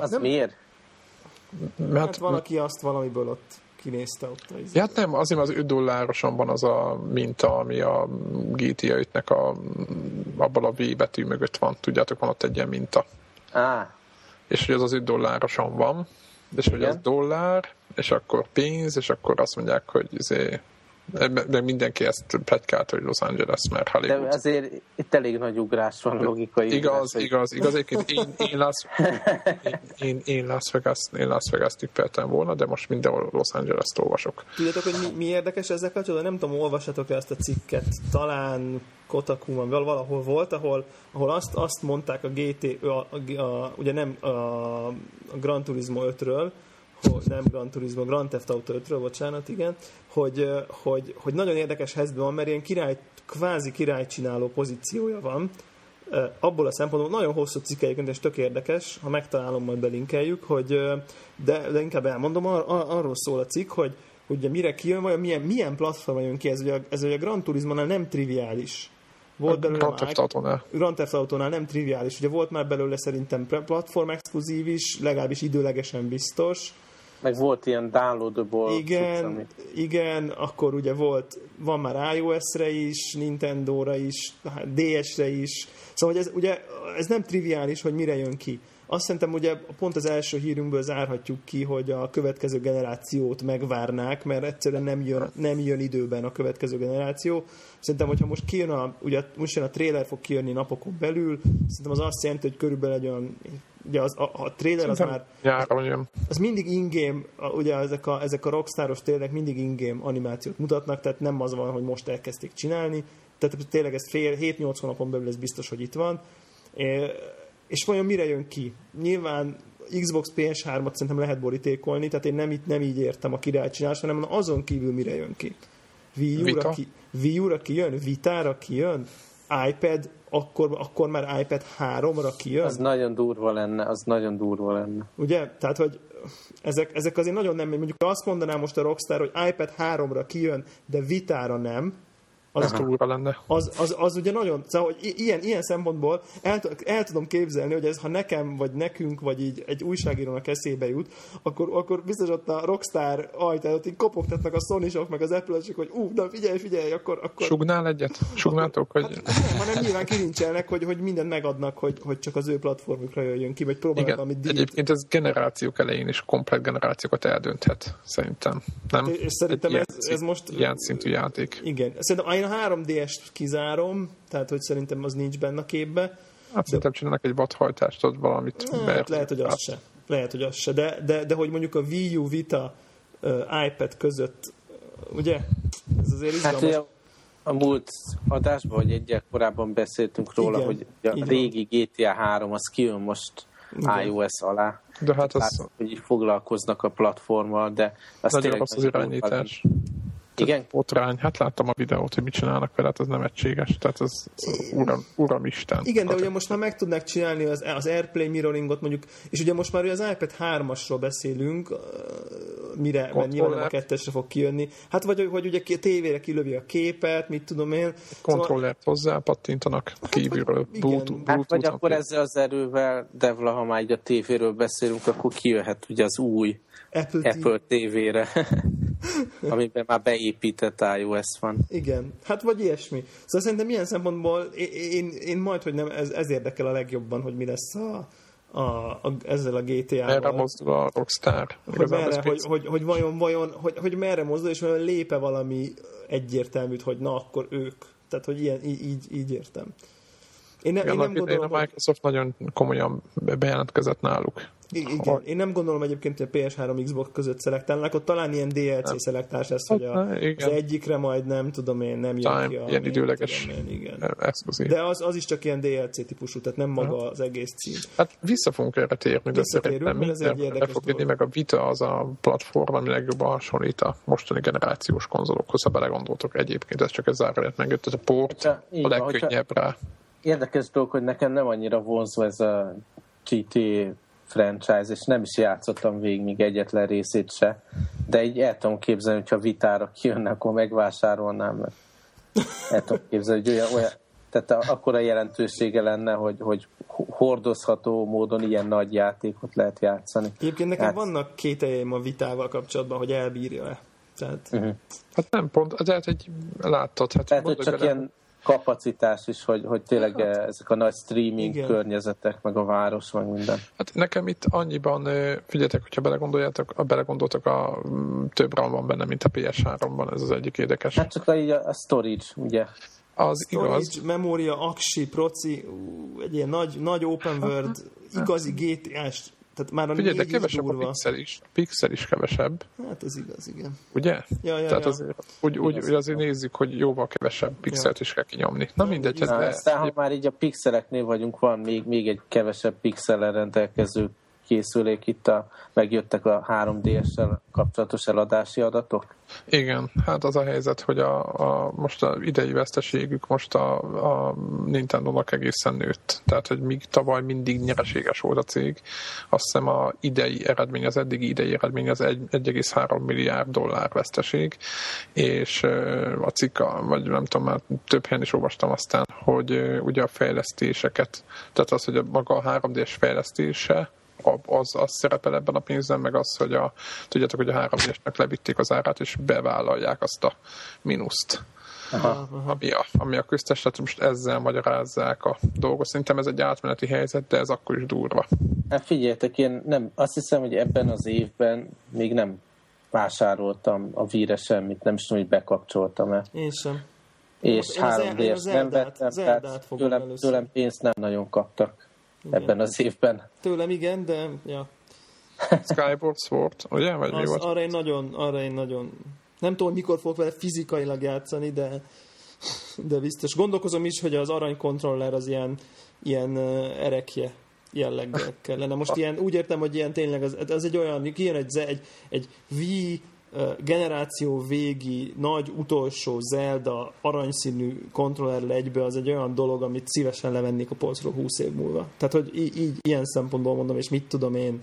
Az Nem- miért? Hát Hát, valaki azt valamiből ott kinézte ott. A ja, hát nem, azért az 5 dollároson van az a minta, ami a GTA 5-nek a, abban a V betű mögött van. Tudjátok, van ott egy ilyen minta. Á, És hogy az az 5 dollároson van, és hogy Igen. az dollár, és akkor pénz, és akkor azt mondják, hogy izé, de mindenki ezt pletykált, hogy Los Angeles, mert de Hollywood. azért itt elég nagy ugrás van, logikai Igaz, ugrás, hogy- igaz, igaz. Egyébként én, én, Las, én, én, én, Las Vegas, én Las Vegas tippeltem volna, de most mindenhol Los Angeles-t olvasok. Tudjátok, hogy mi, mi érdekes ezzel kapcsolatban? Nem tudom, olvassatok le ezt a cikket. Talán Kotaku-ban val- valahol volt, ahol, ahol azt, azt mondták a GT, a, a, a, ugye nem a, a Gran Turismo 5-ről, hogy nem Gran Turismo, Grand Theft Auto 5-ről, bocsánat, igen, hogy, hogy, hogy nagyon érdekes helyzetben van, mert ilyen király, kvázi királycsináló pozíciója van, abból a szempontból nagyon hosszú cikkeik, és tök érdekes, ha megtalálom, majd belinkeljük, hogy, de, de inkább elmondom, ar, ar, arról szól a cikk, hogy, hogy ugye mire kijön, vagy milyen, milyen platformon jön ki, ez ugye, ez ugye a Gran Turismo-nál nem triviális. Volt belőle Grand Theft Autónál. Grand Theft Autónál nem triviális. Ugye volt már belőle szerintem platform exkluzív is, legalábbis időlegesen biztos. Meg volt ilyen downloadable cucc, Igen, ami- igen, akkor ugye volt, van már iOS-re is, Nintendo-ra is, hát DS-re is. Szóval ez, ugye, ez nem triviális, hogy mire jön ki. Azt szerintem ugye pont az első hírünkből zárhatjuk ki, hogy a következő generációt megvárnák, mert egyszerűen nem jön, nem jön időben a következő generáció. Szerintem, hogyha most kijön a, ugye most jön a trailer fog kijönni napokon belül, szerintem az azt jelenti, hogy körülbelül egy olyan, ugye az, a, a trailer az már Nyáron jön. az mindig in-game, ugye ezek a, ezek a rockstaros tényleg mindig in-game animációt mutatnak, tehát nem az van, hogy most elkezdték csinálni, tehát tényleg ez fél, 7-8 hónapon belül ez biztos, hogy itt van. É, És vajon mire jön ki? Nyilván Xbox PS3-at szerintem lehet borítékolni, tehát én nem, itt nem így értem a királycsinálást, hanem azon kívül mire jön ki. Wii U-ra, ki, Wii U-ra kijön, Vitára kijön, iPad, akkor, akkor már iPad 3-ra kijön. Az nagyon durva lenne, az nagyon durva lenne. Ugye? Tehát, hogy ezek, ezek azért nagyon nem, mondjuk azt mondanám most a Rockstar, hogy iPad 3-ra kijön, de vitára nem, Az túlra lenne. az, az, az ugye nagyon, szóval, hogy ilyen, ilyen szempontból el, el tudom képzelni, hogy ez ha nekem, vagy nekünk, vagy így egy újságírónak eszébe jut, akkor, akkor biztos ott a Rockstar ajtán ott így kopogtatnak a sony meg az apple hogy ú, de figyelj, figyelj, akkor... akkor Sugnál egyet? Sugnátok, hogy... Hát nem, hanem nyilván kirincselnek, hogy, hogy mindent megadnak, hogy, hogy csak az ő platformukra jöjjön ki, vagy próbálnak Igen, valamit dílt. egyébként ez generációk elején is komplet generációkat eldönthet, szerintem. Nem? És szerintem ez- ilyen ez most- Ilyen szintű játék. Igen. Szerintem a 3DS-t kizárom, tehát hogy szerintem az nincs benne a képbe. Hát szerintem csinálnak egy vadhajtást, ott valamit. Hát, beért- lehet, hogy az se. Lehet, hogy az se. De, de, de hogy mondjuk a Wii U Vita uh, iPad között, ugye? Ez azért Hát izgalmas. ugye a múlt adásban, vagy egyel korábban beszéltünk róla, Igen, hogy a régi GTA 3 az kijön most Igen. iOS alá. De hát az Látszik, hogy így foglalkoznak a platformmal, de az nagyon tényleg rossz az irányítás. Igen? Botrány. Hát láttam a videót, hogy mit csinálnak vele, hát az nem egységes. Tehát az, az uram, uramisten. Igen, de Hát, ugye most már meg tudnák csinálni az, az AirPlay mirroringot mondjuk, és ugye most már ugye az iPad 3-asról beszélünk, mire, mert nyilván nem a Kontroller. kettesre fog kijönni. Hát vagy, hogy ugye tévére kilövi a képet, mit tudom én. kontrollert hozzá pattintanak kívülről. vagy- igen. Bluetooth, Hát vagy akkor ezzel az erővel, Devla, ha már így a tévéről beszélünk, akkor kijöhet ugye az új Apple, TV. Apple tévére, amiben már beépített iOS van. Igen, hát vagy ilyesmi. Szóval szerintem ilyen szempontból én, én, én majd, hogy nem, ez, ez érdekel a legjobban, hogy mi lesz a, a, a, ezzel a GTA-val. mozdul a Rockstar. Hogy, merre, hogy, hogy, hogy, vajon, vajon, hogy, hogy merre mozdul, és vajon lépe valami egyértelműt, hogy na, akkor ők. Tehát, hogy ilyen, így, így, értem. Én nem, én nem gondolom, a hogy... Microsoft nagyon komolyan bejelentkezett náluk. Igen, én nem gondolom egyébként, hogy a PS3 Xbox között szelektálnak, ott talán ilyen DLC Nem. szelektás lesz, hogy a, Hát, az egyikre majd nem tudom én, nem jön Talán ki a... ilyen időleges én, igen. exkluzív. De az, az is csak ilyen DLC típusú, tehát nem maga az egész cím. Hát vissza fogunk erre térni, de Visszatérünk, szerintem mert ez egy érdekes fog jönni, dolog. meg a Vita az a platform, ami legjobban hasonlít a mostani generációs konzolokhoz, ha belegondoltok egyébként, ez csak egy zárójelet megjött, ez a port a hogyha- legkönnyebb rá. Érdekes dolog, hogy nekem nem annyira vonzó ez a GTA franchise, és nem is játszottam végig még egyetlen részét se, de így el tudom képzelni, hogyha vitára kijönne, akkor megvásárolnám, mert el tudom képzelni, hogy olyan, olyan tehát a- akkora jelentősége lenne, hogy, hogy hordozható módon ilyen nagy játékot lehet játszani. Egyébként nekem Hát- vannak kételjeim a vitával kapcsolatban, hogy elbírja-e. Tehát Uh-huh. Hát nem pont, de hát egy láttad, hát Tehát, hogy csak ilyen kapacitás is, hogy, hogy tényleg Hát, ezek a nagy streaming igen. környezetek, meg a város, meg minden. Hát nekem itt annyiban, ö, figyeljetek, hogyha belegondoljátok, a belegondoltok, a mm, több RAM van benne, mint a PS3-ban, ez az egyik érdekes. Hát csak a, így a, a storage, ugye? Az igaz, storage, memória, aksi, proci, ú, egy ilyen nagy, nagy open world, igazi GTA-s, tehát már a figyelj, de kevesebb a durva. pixel is, a pixel is kevesebb, Hát ez igaz, igen. ugye? Ja, ja, Tehát ja. azért, úgy, úgy, úgy azért nézzük, hogy jóval kevesebb pixelt is kell kinyomni. Na mindegy, ez Na, le, aztán, ha már így a pixeleknél vagyunk, van még, még egy kevesebb pixellel rendelkező készülék itt a, megjöttek a 3DS-sel kapcsolatos eladási adatok. Igen, hát az a helyzet, hogy a, a most a idei veszteségük most a, a Nintendo-nak egészen nőtt. Tehát, hogy míg tavaly mindig nyereséges volt a cég, azt hiszem a idei eredmény, az eddigi idei eredmény az egy- 1,3 milliárd dollár veszteség, és a cikka, vagy nem tudom, már több helyen is olvastam aztán, hogy ugye a fejlesztéseket, tehát az, hogy a maga a 3D-s fejlesztése, az, az szerepel ebben a pénzben, meg az, hogy a, tudjátok, hogy a 3 d levitték az árát, és bevállalják azt a mínuszt, Aha. ami a, ami a köztes, tehát most ezzel magyarázzák a dolgot. Szerintem ez egy átmeneti helyzet, de ez akkor is durva. Hát figyeljetek, én nem, azt hiszem, hogy ebben az évben még nem vásároltam a víre semmit, nem is tudom, hogy bekapcsoltam-e. Én sem. És Én az- 3 én d az nem vettem, tehát tőlem, először. tőlem pénzt nem nagyon kaptak Igen. ebben az évben. Tőlem igen, de ja. Skyward Sword, ugye? Vagy mi Az, volt? arra én nagyon, arra én nagyon, nem tudom, mikor fogok vele fizikailag játszani, de, de biztos. Gondolkozom is, hogy az arany kontroller az ilyen, ilyen erekje jelleggel kellene. Most ilyen, úgy értem, hogy ilyen tényleg az, az egy olyan, kijön egy, egy, egy Wii uh, generáció végi, nagy utolsó Zelda aranyszínű kontrollerrel egybe, az egy olyan dolog, amit szívesen levennék a polcról 20 év múlva. Tehát, hogy így, így ilyen szempontból mondom, és mit tudom én,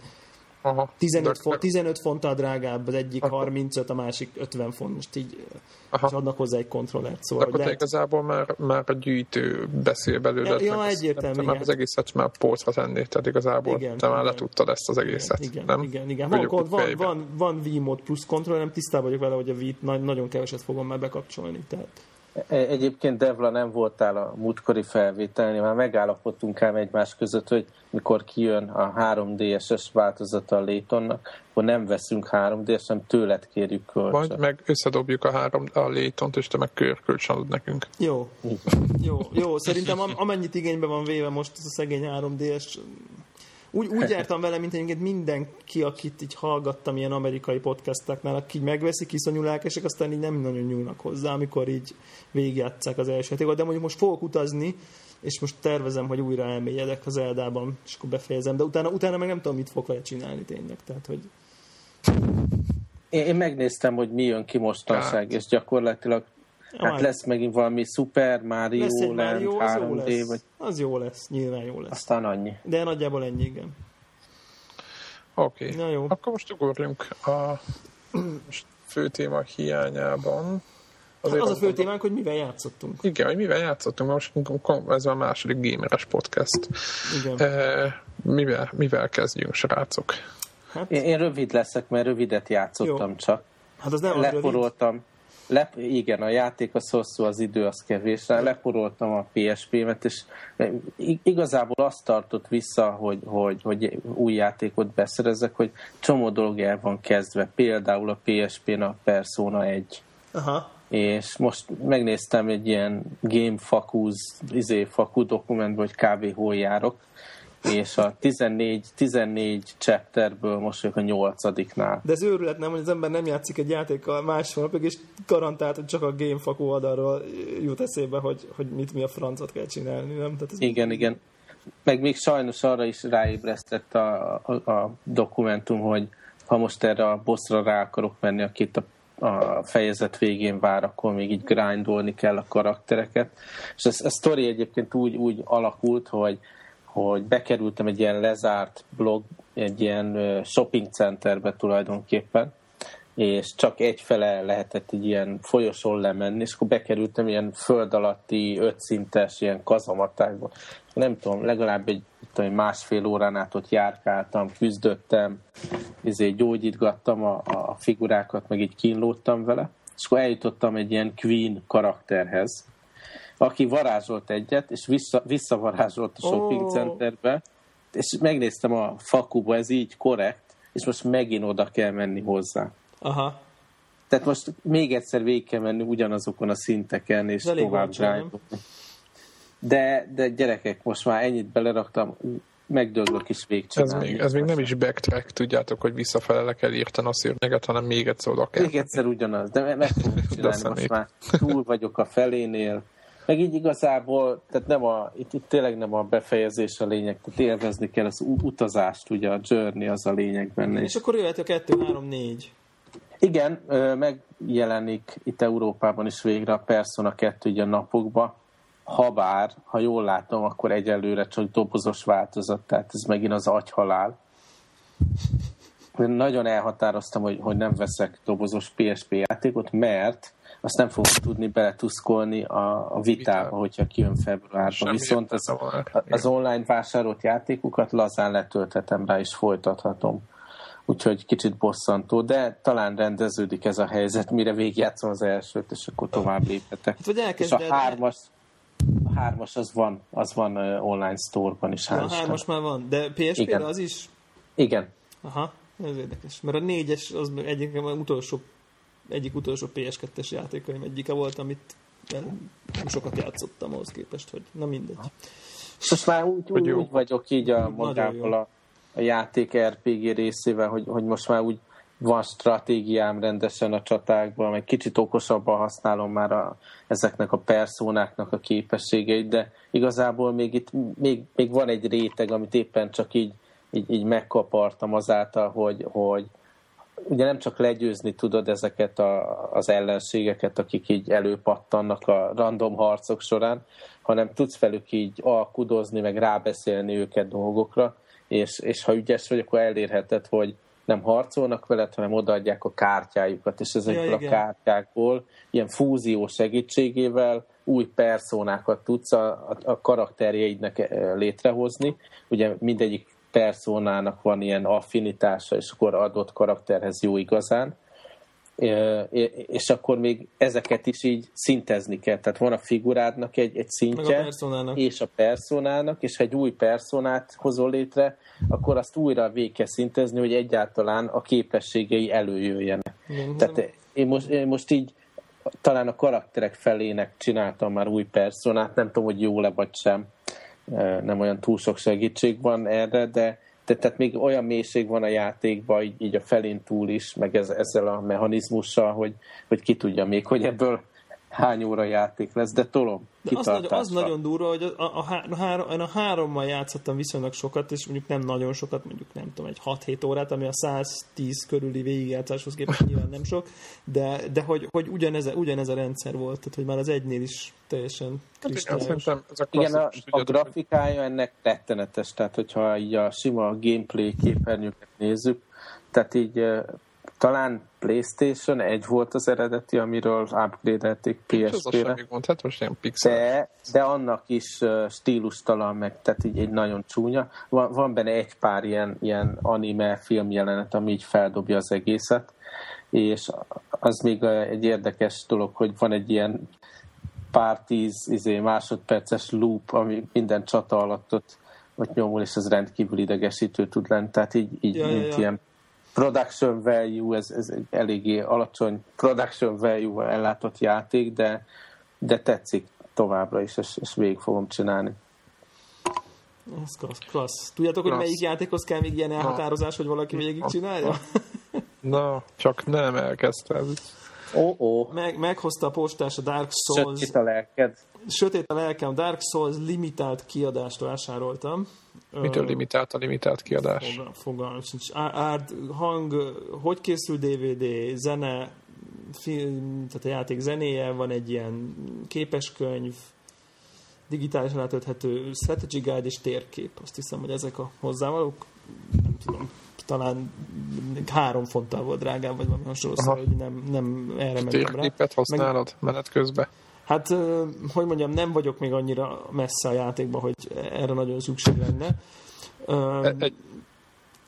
Aha. 15, De- font, 15 fonttal drágább, az egyik Akkor- 35, a másik 50 font. Most így Aha. és adnak hozzá egy kontrollert. Szóval, Akkor hogy te lehet, igazából már, már a gyűjtő beszél belőle. Ja, ja, egyértelmű, Már igen. az egészet már polcra tenni, tehát igazából Igen, te már igen. letudtad ezt az egészet, igen, nem? igen, igen. Van, van, van, van, van V-mód plusz kontroll, nem tisztában vagyok vele, hogy a V-t na- nagyon keveset fogom már bekapcsolni. Tehát. E- Egyébként Devla nem voltál a múltkori felvételnél, már megállapodtunk ám egymás között, hogy mikor kijön a 3DS-es változata a Laytonnak, akkor nem veszünk 3DS, hanem tőled kérjük kölcsön. Vagy meg összedobjuk a három a létont, és te meg körkölcs adod nekünk. Jó, jó, jó. Szerintem am- amennyit igénybe van véve most ez a szegény 3DS, úgy, úgy jártam vele, mint egyébként mindenki, akit így hallgattam ilyen amerikai podcasteknál, akik így megveszik, iszonyú lelkesek, aztán így nem nagyon nyúlnak hozzá, amikor így végigjátszák az első játékot. De mondjuk most fogok utazni, és most tervezem, hogy újra elmélyedek az Eldában, és akkor befejezem. De utána, utána meg nem tudom, mit fog vele csinálni tényleg. Tehát, hogy Én, én megnéztem, hogy mi jön ki mostanság, és gyakorlatilag hát lesz megint valami Super Mario lesz egy Land Mario, az jó 3D, lesz. vagy Az jó lesz, nyilván jó lesz. aztán annyi. De nagyjából ennyi, igen. Oké, okay. Na jó. akkor most ugorjunk a fő téma hiányában. Az a fő témánk, hogy mivel játszottunk. Igen, hogy mivel játszottunk, most ez a második gameres podcast. Igen. E, mivel, mivel kezdjünk, srácok? Hát, Én, én rövid leszek, mert rövidet játszottam Jó. csak. hát az nem az rövid. leporoltam. Lep, igen, a játék az hosszú, az idő az kevés. Leporoltam a PSP-met, és i- igazából azt tartott vissza, hogy, hogy, hogy új játékot beszerezek, hogy csomó dolog el van kezdve. Például a PSP-n a Persona 1. Aha. és most megnéztem egy ilyen game fakúz, izé, fakú dokumentban, hogy kb. hol járok, és a 14, 14 chapterből most vagyok a nyolcadiknál. De ez őrület nem, hogy az ember nem játszik egy játékkal másfél napig, és garantált, hogy csak a gamefakó oldalról jut eszébe, hogy, hogy mit mi a francot kell csinálni, nem? Tehát ez Igen, igen. Meg még sajnos arra is ráébresztett a, a, a dokumentum, hogy ha most erre a bossra rá akarok menni, akit a a fejezet végén vár, akkor még így grindolni kell a karaktereket. És ez, a sztori egyébként úgy, úgy alakult, hogy hogy bekerültem egy ilyen lezárt blog, egy ilyen shopping centerbe tulajdonképpen, és csak egyfele lehetett egy ilyen folyosón lemenni, és akkor bekerültem ilyen föld alatti, ötszintes ilyen kazamatákba. Nem tudom, legalább egy tudom, másfél órán át ott járkáltam, küzdöttem, ezért gyógyítgattam a, a figurákat, meg így kínlódtam vele, és akkor eljutottam egy ilyen Queen karakterhez, aki varázsolt egyet, és vissza, visszavarázsolt a shopping oh. centerbe, és megnéztem a fakuba, ez így korrekt, és most megint oda kell menni hozzá. Aha. Tehát most még egyszer végig kell menni ugyanazokon a szinteken, és tovább De, de gyerekek, most már ennyit beleraktam, megdöglök is végigcsinálni. Ez még, ez még nem is backtrack, tudjátok, hogy visszafele le kell írtani a szörnyeget, hanem még egyszer oda kell. Még egyszer ugyanaz, de meg fogom csinálni, most már túl vagyok a felénél, meg így igazából, tehát nem a, itt, itt tényleg nem a befejezés a lényeg, tehát élvezni kell az utazást, ugye a journey az a lényeg benne. És akkor jöhet a 2, 3, 4. Igen, megjelenik itt Európában is végre a Persona 2 ugye a napokban, ha bár, ha jól látom, akkor egyelőre csak dobozos változat, tehát ez megint az agyhalál. Nagyon elhatároztam, hogy, hogy nem veszek dobozos PSP játékot, mert azt nem fogom tudni beletuszkolni a, a vitába, hogyha kijön februárban. Semmi Viszont az, az online vásárolt játékokat lazán letölthetem rá, és folytathatom. Úgyhogy kicsit bosszantó, de talán rendeződik ez a helyzet, mire végigjátszom az elsőt, és akkor tovább léphetek. Hát, és a hármas, a hármas az van, az van online store-ban is. A hármas már van, de PSP-re az is? Igen. Aha, ez érdekes. Mert a négyes az egyik utolsó egyik utolsó PS2-es játékaim egyike volt, amit sokat játszottam ahhoz képest, hogy na mindegy. Most már úgy, úgy, úgy vagyok így a magával a, a játék RPG részével, hogy, hogy most már úgy van stratégiám rendesen a csatákban, meg kicsit okosabban használom már a, ezeknek a perszónáknak a képességeit, de igazából még itt még, még van egy réteg, amit éppen csak így, így, így megkapartam azáltal, hogy, hogy, ugye nem csak legyőzni tudod ezeket a, az ellenségeket, akik így előpattannak a random harcok során, hanem tudsz velük így alkudozni, meg rábeszélni őket dolgokra, és, és ha ügyes vagy, akkor elérheted, hogy nem harcolnak veled, hanem odaadják a kártyájukat, és ezekből ja, a kártyákból ilyen fúzió segítségével új personákat tudsz a, a, a karakterjeidnek eh, létrehozni. Ugye mindegyik personának van ilyen affinitása, és akkor adott karakterhez jó igazán, és akkor még ezeket is így szintezni kell. Tehát van a figurádnak egy, egy szintje, a és a personának, és ha egy új personát hozol létre, akkor azt újra végig kell szintezni, hogy egyáltalán a képességei előjöjjenek. Mm-hmm. Tehát én most, én most így talán a karakterek felének csináltam már új personát, nem tudom, hogy jó-e vagy sem nem olyan túl sok segítség van erre, de, de tehát még olyan mélység van a játékban, így, így a felén túl is, meg ez, ezzel a mechanizmussal, hogy, hogy ki tudja még, hogy ebből hány óra játék lesz, de tolom. De az, nagyon, az nagyon durva, hogy a, a, a, három, a hárommal játszottam viszonylag sokat, és mondjuk nem nagyon sokat, mondjuk nem tudom, egy 6-7 órát, ami a 110 körüli végigjátszáshoz képest nyilván nem sok, de, de hogy, hogy ugyanez, ugyanez a rendszer volt, tehát hogy már az egynél is teljesen hát kristályos. Igen, a, a grafikája ennek rettenetes, tehát hogyha így a sima gameplay képernyőket nézzük, tehát így talán PlayStation 1 volt az eredeti, amiről upgrade-elték PSP-re. Hát most ilyen pixel. De, de annak is stílustalan, meg tehát így egy nagyon csúnya. Van, van benne egy pár ilyen, ilyen anime filmjelenet, ami így feldobja az egészet, és az még egy érdekes dolog, hogy van egy ilyen pár tíz izé, másodperces loop, ami minden csata alatt ott, ott nyomul, és ez rendkívül idegesítő tud lenni. Tehát így, így ja, mint ja. ilyen production value, ez, ez egy eléggé alacsony production value ellátott játék, de, de tetszik továbbra is, és, és végig fogom csinálni. Ez klassz. klassz. Tudjátok, hogy Klassz. melyik játékhoz kell még ilyen elhatározás, hogy valaki végig csinálja? Na, csak nem elkezdted. Ó, ó. Meg, meghozta a postás a Dark Souls. Sötét a lelked. Sötét a lelkem, Dark Souls limitált kiadást vásároltam. Mitől limitált a limitált kiadás? Fogal, fogalmam sincs. Árd, hang, hogy készül DVD, zene, film, tehát a játék zenéje, van egy ilyen képeskönyv, digitálisan letölthető strategy guide és térkép. Azt hiszem, hogy ezek a hozzávalók, nem tudom, talán három fonttal volt drágább, vagy valami hasonló, szóval, hogy nem, nem erre mentem rá. Használod menet közben? Hát, hogy mondjam, nem vagyok még annyira messze a játékban, hogy erre nagyon szükség lenne. E- Egy,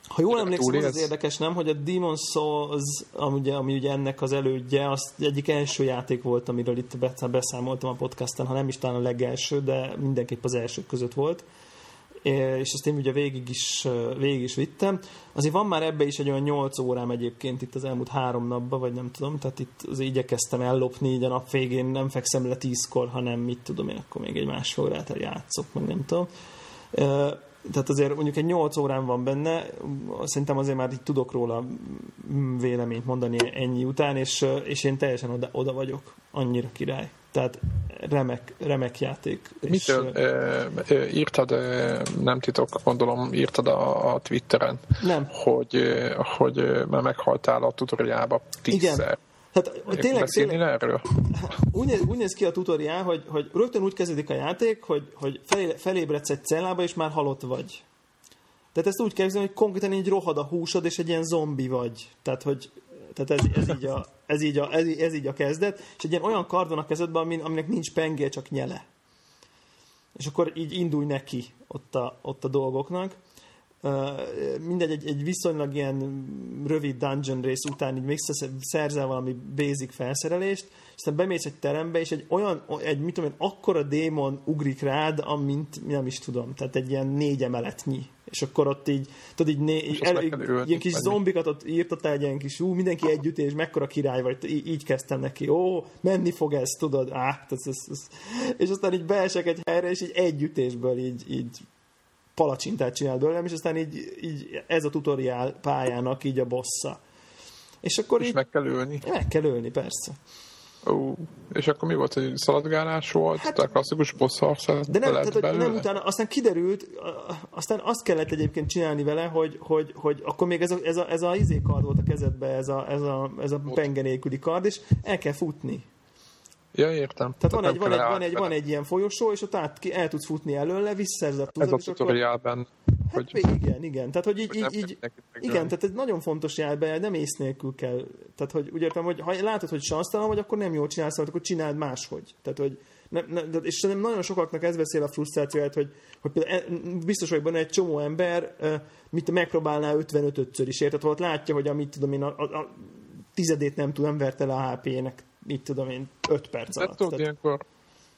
ha jól emlékszem, az, az érdekes, nem, hogy a Demon's Souls, ami ugye, ami ugye ennek az elődje, az egyik első játék volt, amiről itt be- beszámoltam a podcasten, ha nem is talán a legelső, de mindenképp az elsők között volt. És ezt én ugye végig is, végig is vittem. Azért van már ebbe is egy olyan 8 órám egyébként itt az elmúlt három napban, vagy nem tudom, tehát itt az igyekeztem ellopni, így a nap végén nem fekszem le 10-kor, hanem mit tudom én, akkor még egy másfél órát játszok, meg nem tudom. Tehát azért mondjuk egy 8 órán van benne, szerintem azért már így tudok róla véleményt mondani ennyi után, és, és én teljesen oda, oda vagyok, annyira király. Tehát remek, remek játék. És, mitől ö, ö, ö, írtad, ö, nem titok, gondolom, írtad a, a Twitteren, nem, hogy, hogy már meghaltál a tutoriába tízszer. tehát tényleg, Beszélni tényleg erről? úgy, néz, úgy néz ki a tutoriál, hogy, hogy rögtön úgy kezdődik a játék, hogy, hogy felé, felébredsz egy cellába, és már halott vagy. Tehát ezt úgy kezdődik, hogy konkrétan így rohad a húsod, és egy ilyen zombi vagy. Tehát, hogy tehát ez, ez, így a, ez, így a, ez, így- ez így a kezdet, és egy ilyen olyan kard van a kezedben, amin, aminek nincs pengéje, csak nyele. És akkor így indulj neki ott a, ott a dolgoknak. Mindegy, egy, egy viszonylag ilyen rövid dungeon rész után így még sze- szerzel valami basic felszerelést, és aztán bemész egy terembe, és egy olyan, egy mit tudom én, akkora démon ugrik rád, amint nem is tudom, tehát egy ilyen négy emeletnyi. És akkor ott így, tudod, így, né, így kell ölni, ilyen kis mi? zombikat ott írtad egy ilyen kis, ú, mindenki együtt, és mekkora király vagy, így, így kezdtem neki, ó, menni fog ez, tudod, á, ez, ez, ez. és aztán így beesek egy helyre, és így együttésből így, így palacsintát csinál belőlem, és aztán így, így ez a tutoriál pályának így a bossa. És akkor És így meg kell ülni. meg kell ölni, persze. Ó, és akkor mi volt, hogy szaladgálás volt? Hát, tehát klasszikus boss harc De nem, tehát, belőle? nem utána, aztán kiderült, aztán azt kellett egyébként csinálni vele, hogy, hogy, hogy akkor még ez a, ez a, ez a izé kard volt a kezedbe, ez a, ez a, ez a penge nélküli kard, és el kell futni. Ja, értem. Tehát van nem egy, van, egy, van, egy, van egy ilyen folyosó, és ott át, ki, el tudsz futni előle, visszaszerzed a Ez tudat, a és akkor- tutoriálben, Hát hogy igen, igen. Tehát, hogy így, hogy nem így, igen, tehát ez nagyon fontos jelbe, nem ész nélkül kell. Tehát, hogy úgy értem, hogy ha látod, hogy sansztalan vagy, akkor nem jól csinálsz, akkor csináld máshogy. Tehát, hogy nem, nem, és szerintem nagyon sokaknak ez beszél a frusztrációját, hogy, hogy e- biztos vagyok benne, egy csomó ember mit megpróbálná 55-ször is, érted? Hogy látja, hogy amit tudom én, a, a, a tizedét nem tudom, verte le a HP-nek, mit tudom én, 5 perc de alatt. tudod, Tehát, ilyenkor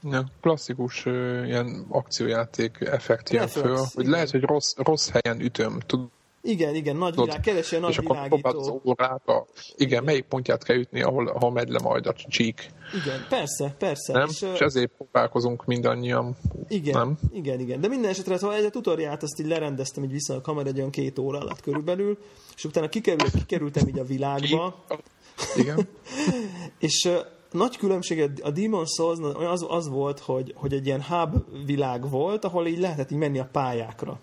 ja, klasszikus ilyen akciójáték effekt jön föl, hogy igen. lehet, hogy rossz, rossz helyen ütöm, tudod, igen, igen, nagy világ, keresi a nagy és akkor próbáld az világító. a, igen, melyik pontját kell ütni, ahol, ahol megy le majd a csík, Igen, persze, persze. nem? És, És, ezért próbálkozunk mindannyian, Igen, nem? igen, igen. De minden esetre, szóval egy a tutoriát azt így lerendeztem így vissza a kamera egy olyan két óra alatt körülbelül, és utána kikerült, kikerültem így a világba, Igen. és nagy különbség a Demon Souls az, az volt, hogy, hogy egy ilyen hub világ volt, ahol így lehetett így menni a pályákra.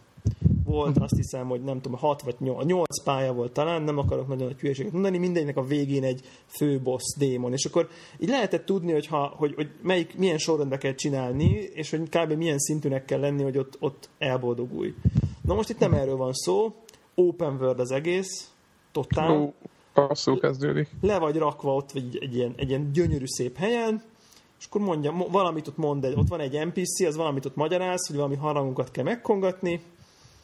Volt azt hiszem, hogy nem tudom, 6 vagy 8, 8 pálya volt talán, nem akarok nagyon nagy hülyeséget mondani, mindegynek a végén egy fő boss démon, és akkor így lehetett tudni, hogy, ha, hogy, hogy melyik, milyen sorrendbe kell csinálni, és hogy kb. milyen szintűnek kell lenni, hogy ott, ott elboldogulj. Na most itt nem erről van szó, open world az egész, totál, Ó, rosszul kezdődik. le vagy rakva ott egy, egy, ilyen, egy ilyen gyönyörű szép helyen, és akkor mondja, mo- valamit ott mond, egy, ott van egy NPC, az valamit ott magyaráz, hogy valami harangokat kell megkongatni,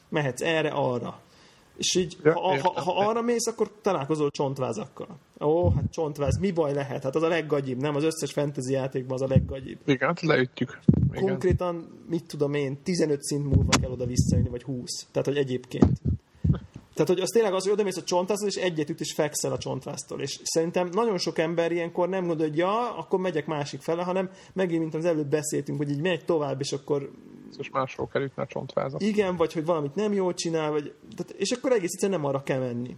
mehetsz erre, arra. És így, Ja, ha, ha, értem. ha, arra mész, akkor találkozol csontvázakkal. Ó, hát csontvázak, mi baj lehet? Hát az a leggagyibb, nem? Az összes fantasy játékban az a leggagyibb. Igen, hát leütjük. Igen. Konkrétan, mit tudom én, 15 szint múlva kell oda visszajönni, vagy 20. Tehát, hogy egyébként. Tehát hogy az tényleg az, hogy odamész a csontvásztól, és egyet üt, és fekszel a csontvásztól. És szerintem nagyon sok ember ilyenkor nem gondol, hogy ja, akkor megyek másik fele, hanem megint, mint az előbb beszéltünk, hogy így megy tovább, és akkor És máshol kell ütni a csontvázat. igen, vagy hogy valamit nem jól csinál, vagy, tehát, és akkor egész egyszerűen nem arra kell menni,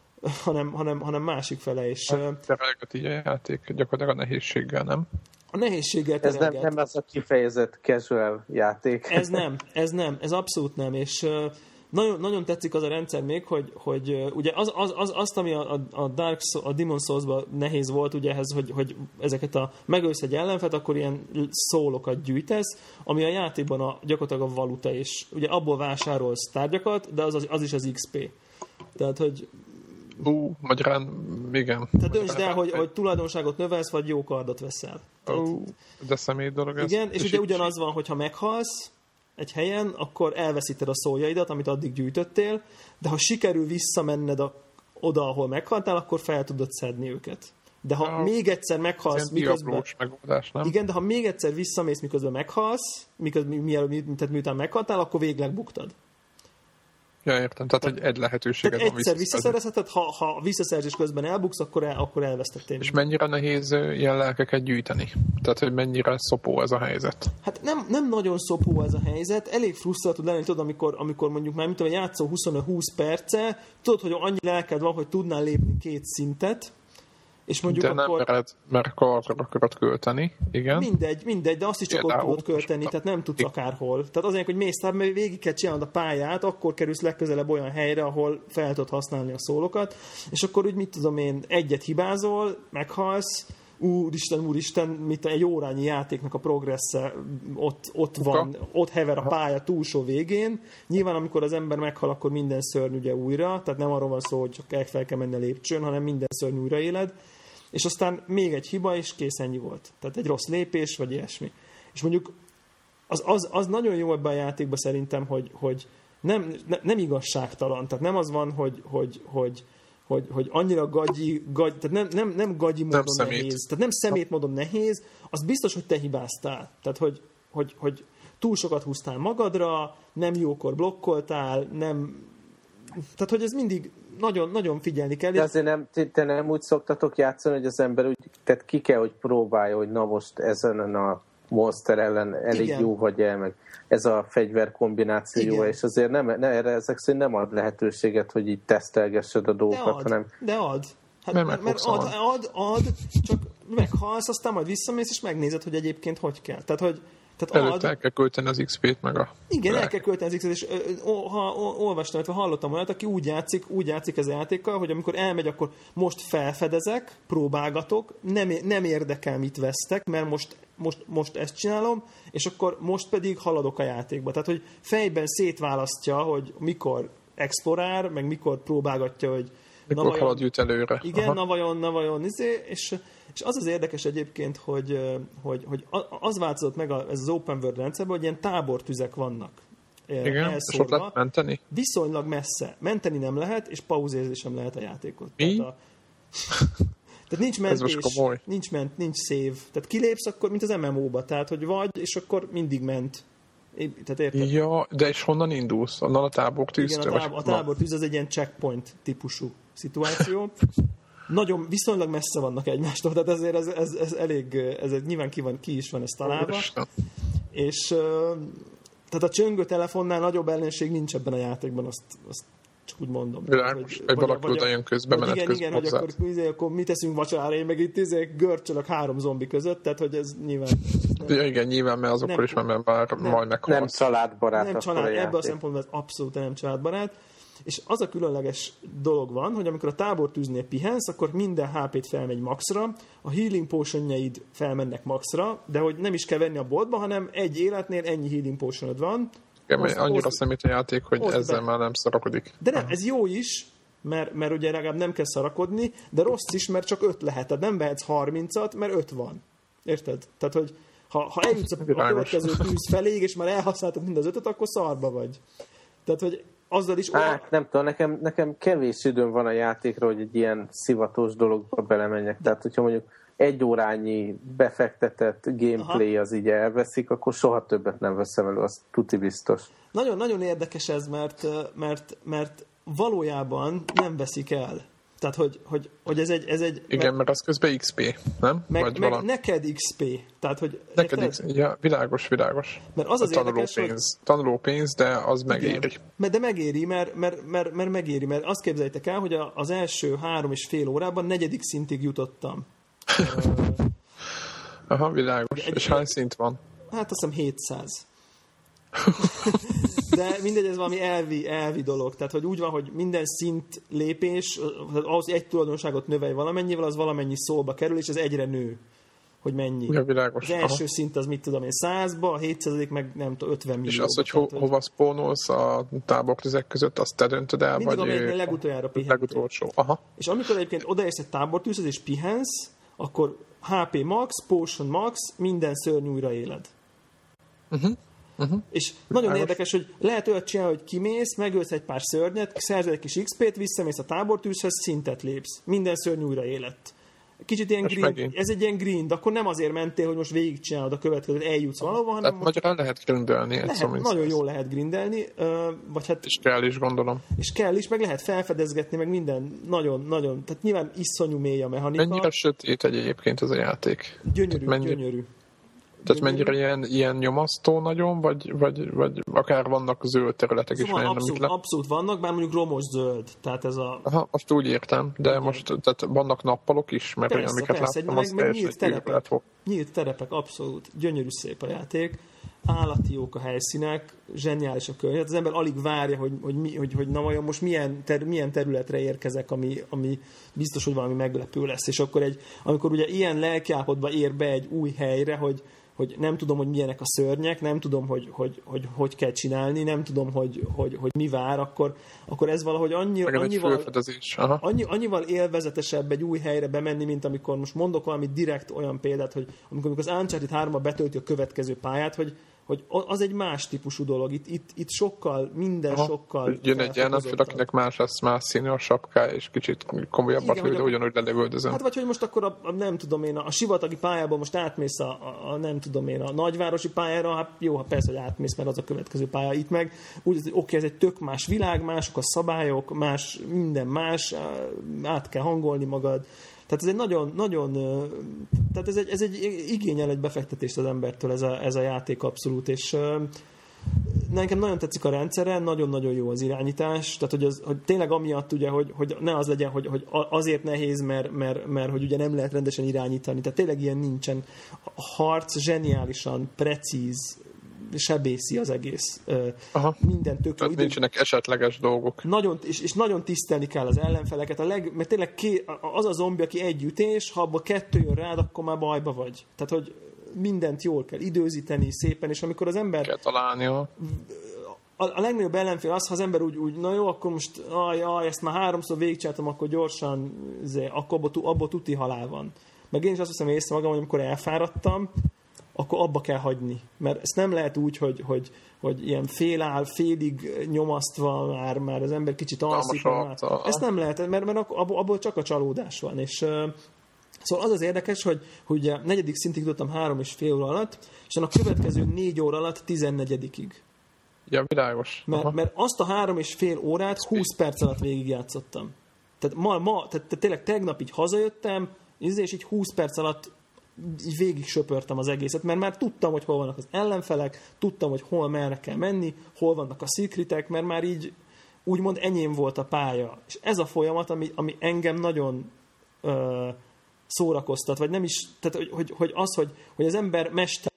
hanem, hanem, hanem másik fele. Ö, Terelget így a játék gyakorlatilag a nehézséggel, nem? a nehézséggel Ez nem, nem az a kifejezett casual játék. Ez nem, ez nem, ez abszolút nem, és nagyon, nagyon tetszik az a rendszer még, hogy, hogy ugye az, az, az, azt, ami a, a- Dark Souls, a Demon souls nehéz volt, ugye ehhez, hogy, hogy ezeket a megölsz egy ellenfet, akkor ilyen szólokat gyűjtesz, ami a játékban a, gyakorlatilag a valuta, és ugye abból vásárolsz tárgyakat, de az, az, az is az XP. Tehát, hogy Ú, magyarán, igen. tehát döntsd el, hogy, hogy tulajdonságot növelsz, vagy jó kardot veszel. Tehát, Ú, de személy dolog ez. igen, és, ugye így- ugyanaz van, hogyha meghalsz egy helyen, akkor elveszíted a szójaidat, amit addig gyűjtöttél, de ha sikerül visszamenned a, oda, ahol meghaltál, akkor fel tudod szedni őket. De ha Ja, még egyszer meghalsz, miközben... megoldás, nem? Igen, de ha még egyszer visszamész, miközben meghalsz, miközben, mi, mi, tehát miután meghaltál, akkor végleg buktad. Ja, értem. Tehát, hogy egy lehetőséged Tehát van egyszer visszaszerezheted, ha, ha visszaszerzés közben elbuksz, akkor, el, akkor elvesztettél. És mennyire nehéz ilyen lelkeket gyűjteni? Tehát, hogy mennyire szopó ez a helyzet? Hát nem, nem nagyon szopó ez a helyzet, elég frusztrált tud lenni, tudod, amikor, amikor mondjuk már, mint tudom, játszol 25-20 perce, tudod, hogy annyi lelked van, hogy tudnál lépni két szintet, és mondjuk De nem akkor... mered, mert arra akarod költeni, igen. Mindegy, mindegy, de azt is csak ott Például tudod költeni, tehát nem tudsz akárhol. Tehát azért, hogy mész tovább, mert végig kell csinálnod a pályát, akkor kerülsz legközelebb olyan helyre, ahol fel tudod használni a szólokat, és akkor úgy mit tudom én, egyet hibázol, meghalsz, úristen, úristen, mit egy órányi játéknak a progressze ott, ott van, ott hever a pálya túlsó végén. Nyilván, amikor az ember meghal, akkor minden szörny ugye újra, tehát nem arról van szó, hogy csak el fel kell menni a lépcsőn, hanem minden szörny újra éled. És aztán még egy hiba, és kész ennyi volt. Tehát egy rossz lépés, vagy ilyesmi. És mondjuk az, az, az nagyon jó ebben a játékban szerintem, hogy, hogy nem, ne, nem igazságtalan. Tehát nem az van, hogy, hogy, hogy, hogy, hogy annyira gagyi, gagy, tehát nem, nem, nem gagyi módon szemét. nehéz. Tehát nem szemét módon nehéz, az biztos, hogy te hibáztál. Tehát, hogy, hogy, hogy túl sokat húztál magadra, nem jókor blokkoltál, nem... Tehát, hogy ez mindig nagyon, nagyon figyelni kell. De azért nem, te nem úgy szoktatok játszani, hogy az ember úgy, tehát ki kell, hogy próbálja, hogy na most ezen a monster ellen elég Igen. jó vagy el, meg ez a fegyver kombináció jó, Igen. és azért nem, ne, erre ezek szerint nem ad lehetőséget, hogy így tesztelgessed a De dolgokat, ad, hanem de ad. Hát, mert, mert ad, megfogsz ad, ad, csak meghalsz, aztán majd visszamész, és megnézed, hogy egyébként hogy kell. Tehát, hogy tehát Előtte el ad, kell költeni az XP-t, meg a... igen, el kell költeni az X-et, és ha olvastam, illetve hallottam olyat, aki úgy játszik, úgy játszik ez a játékkal, hogy amikor elmegy, akkor most felfedezek, próbálgatok, nem, nem érdekel, mit vesztek, mert most, most, most ezt csinálom, és akkor most pedig haladok a játékba. Tehát, hogy fejben szétválasztja, hogy mikor explorál, meg mikor próbálgatja, hogy Mikor vajon- halad jut előre. igen, Aha. na vajon, na vajon, izé, és, és az az érdekes egyébként, hogy, hogy, hogy az változott meg ez az open world rendszerben, hogy ilyen tábortüzek vannak. Igen, és ott lehet menteni? Viszonylag messze. Menteni nem lehet, és pauzézni sem lehet a játékot. Mi? Tehát, a, tehát nincs mentés, nincs, ment, nincs save. Tehát kilépsz akkor, mint az MMO-ba, tehát hogy vagy, és akkor mindig ment. Tehát érted? Ja, de és honnan indulsz? Onnan a tábor Igen, tűztől? a, tábor, a tábor tűz az egy ilyen checkpoint típusú szituáció. Nagyon viszonylag messze vannak egymástól, tehát ezért ez, ez, ez elég, ez egy, nyilván ki, van, ki is van ez találva. És tehát a csöngő telefonnál nagyobb ellenség nincs ebben a játékban, azt, azt csak úgy mondom. Világos, hogy valaki oda jön közbe, vagy menet igen, közben igen, hogy hozzád. akkor, izé, akkor mit teszünk vacsorára, én meg itt izé, görcsölök három zombi között, tehát hogy ez nyilván Ja, igen, nyilván, mert azokkal Nem. is már, mert már Nem. majd nem meghalsz. családbarát nem család, a ebből a szempontból ez abszolút nem családbarát. És az a különleges dolog van, hogy amikor a tábortűznél pihensz, akkor minden HP-t felmegy maxra, a healing potionjaid felmennek maxra, de hogy nem is kell venni a boltba, hanem egy életnél ennyi healing potionod van. Igen, Hozd- annyira hozd- szemét a játék, hogy ezzel be. már nem szarakodik. De nem, ez jó is, mert, mert ugye legalább nem kell szarakodni, de rossz is, mert csak öt lehet. Tehát nem vehetsz 30-at, mert öt van. Érted? Tehát, hogy ha, ha eljutsz a, a következő tűz felé, és már elhasználtad mind az ötöt, akkor szarba vagy. Tehát, hogy azzal is... Hát nem tudom, nekem, nekem kevés időm van a játékra, hogy egy ilyen szivatós dologba belemenjek. Tehát, hogyha mondjuk egy órányi befektetett gameplay az így elveszik, akkor soha többet nem veszem elő, az tuti biztos. Nagyon-nagyon érdekes ez, mert, mert, mert valójában nem veszik el. Tehát, hogy, hogy, hogy ez egy... Ez egy Igen, mert az közben XP, nem? meg, Vagy meg valami. neked XP. Tehát, hogy Neked érted? XP. Ja, világos, világos. Mert az az a tanuló érdekes, hogy- pénz. Tanuló pénz, de az megéri. Mert de megéri, mert, mert, mert, mert megéri, mert azt képzeljétek el, hogy az első három és fél órában negyedik szintig jutottam. Aha, világos. Egy- És hány szint van? Hát azt hiszem 700. De mindegy, ez valami elvi, elvi dolog. Tehát, hogy úgy van, hogy minden szint lépés, ahhoz, hogy egy tulajdonságot növelj valamennyivel, az valamennyi szóba kerül, és ez egyre nő, hogy mennyi. Ja, világos. Az első Aha. szint az mit tudom én, 100-ba, a 700 meg nem tudom, 50 millió. És az, hogy ho- hova spónolsz a tábortüzek között, azt te döntöd el? Mindig, vagy ő- legutoljára pihentél. legutolsó. Aha. És amikor egyébként odaérsz egy tábortűzhez és pihensz, akkor HP max, potion max, minden szörny újra éled. Uh-huh. Uh-huh. És nagyon Világos. érdekes, hogy lehet olyat csinálni, hogy kimész, megölsz egy pár szörnyet, szerzel egy kis XP-t, visszamész a tábortűzhez, szintet lépsz. Minden szörny újra élet. Kicsit ilyen grind, megint. ez egy ilyen grind, akkor nem azért mentél, hogy most végigcsinálod a következőt, eljutsz valahova, hanem Tehát most magyarán lehet grindelni lehet, Summons nagyon jól lehet grindelni, vagy hát És kell is, gondolom. és kell is, meg lehet felfedezgetni, meg minden nagyon-nagyon, tehát nyilván iszonyú mély a mechanika. Mennyire sötét egy egyébként ez a játék? Gyönyörű, Mennyi- gyönyörű. Tehát mennyire ilyen, ilyen nyomasztó nagyon, vagy, vagy, vagy akár vannak zöld területek is, Szóval nem abszolút, le... abszolút vannak, bár mondjuk romos zöld. Tehát ez a... Aha, azt úgy értem, de most tehát vannak nappalok is, mert olyan, Persze, amiket persze, láttam, meg, az meg nyílt terepek. Nyílt terepek, abszolút. Gyönyörű szép a játék. Állati jók a helyszínek, zseniális a környezet. Az ember alig várja, hogy, hogy, mi, hogy, hogy na vajon most milyen, ter, milyen területre érkezek, ami, ami biztos, hogy valami meglepő lesz. És akkor egy, amikor ugye ilyen lelkiállapotban ér be egy új helyre, hogy, hogy nem tudom, hogy milyenek a szörnyek, nem tudom, hogy hogy, hogy, hogy kell csinálni, nem tudom, hogy, hogy, hogy mi vár, akkor, akkor ez valahogy annyi, annyival, annyi, annyival élvezetesebb egy új helyre bemenni, mint amikor most mondok valami direkt olyan példát, hogy amikor az Uncharted 3 betölti a következő pályát, hogy, hogy az egy más típusú dolog. Itt, itt, itt sokkal, minden Aha. sokkal Jön egy ellenfél, felfokozottabb. akinek más lesz, más színű a sapkája, és kicsit komolyabbat Igen, lő, de ugyanúgy lelövöldözöm. Hát vagy hogy most akkor a, a nem tudom én, a, a sivatagi pályából most átmész a, a, a, nem tudom én, a nagyvárosi pályára, hát jó, ha persze, hogy átmész, mert az a következő pálya itt meg. Úgy, hogy oké, ez egy tök más világ, mások a szabályok, más, minden más, át kell hangolni magad. Tehát ez egy nagyon, nagyon, tehát ez egy, ez egy igényel egy befektetést az embertől ez a, ez a játék abszolút, és nekem nagyon tetszik a rendszere, nagyon-nagyon jó az irányítás, tehát hogy, az, hogy tényleg amiatt ugye, hogy, hogy ne az legyen, hogy, hogy azért nehéz, mert, mert, mert hogy ugye nem lehet rendesen irányítani, tehát tényleg ilyen nincsen. A harc zseniálisan, precíz, sebészi az egész. Aha. Minden tök. Tehát nincsenek esetleges dolgok. nagyon, és, és nagyon tisztelni kell az ellenfeleket, a leg, mert tényleg ké, az a zombi, aki egy ütés, ha abból kettő jön rád, akkor már bajba vagy. Tehát, hogy mindent jól kell időzíteni szépen, és amikor az ember Kell találni a... a, legnagyobb ellenfél az, ha az ember úgy, úgy na jó, akkor most aj, aj, ezt már háromszor végigcsináltam, akkor gyorsan, zé, akkor abba, abba tuti halál van. Meg én is azt hiszem észre magam, hogy amikor elfáradtam, akkor abba kell hagyni. Mert ezt nem lehet úgy, hogy, hogy, hogy ilyen féláll, félig nyomasztva már, már az ember kicsit alszik. Már, ezt nem lehet, mert, mert abból, csak a csalódás van. És Szóval az az érdekes, hogy, hogy ugye negyedik szintig jutottam három és fél óra alatt, és a következő négy óra alatt tizennegyedikig. Ja, világos. Mert, Aha. mert azt a három és fél órát 20 perc alatt végigjátszottam. Tehát ma, ma tehát, tehát tényleg tegnap így hazajöttem, és így 20 perc alatt végig söpörtem az egészet, mert már tudtam, hogy hol vannak az ellenfelek, tudtam, hogy hol merre kell menni, hol vannak a szikritek, mert már így úgymond enyém volt a pálya. És ez a folyamat, ami, ami engem nagyon ö, szórakoztat, vagy nem is, tehát hogy, hogy, hogy az, hogy, hogy az ember mester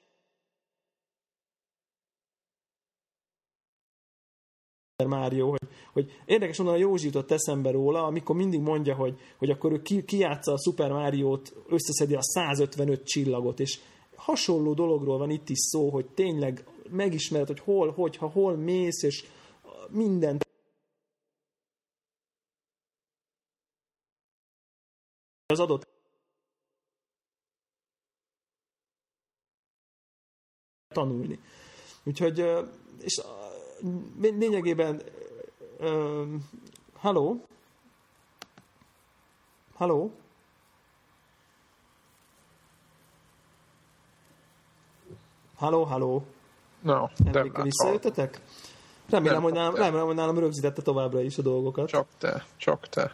Mario, hogy, hogy érdekes mondani, a Józsi jutott eszembe róla, amikor mindig mondja, hogy, hogy akkor ő ki, kijátsza a Super Mario-t, összeszedi a 155 csillagot, és hasonló dologról van itt is szó, hogy tényleg megismered, hogy hol, hogyha hol mész, és mindent az adott tanulni. Úgyhogy, és lényegében, ö, halló? Halló? Halló, halló? No, Emléke hát, visszajöttetek? Remélem, Nem hogy nálam, remélem, hogy nálam rögzítette továbbra is a dolgokat. Csak te, csak te.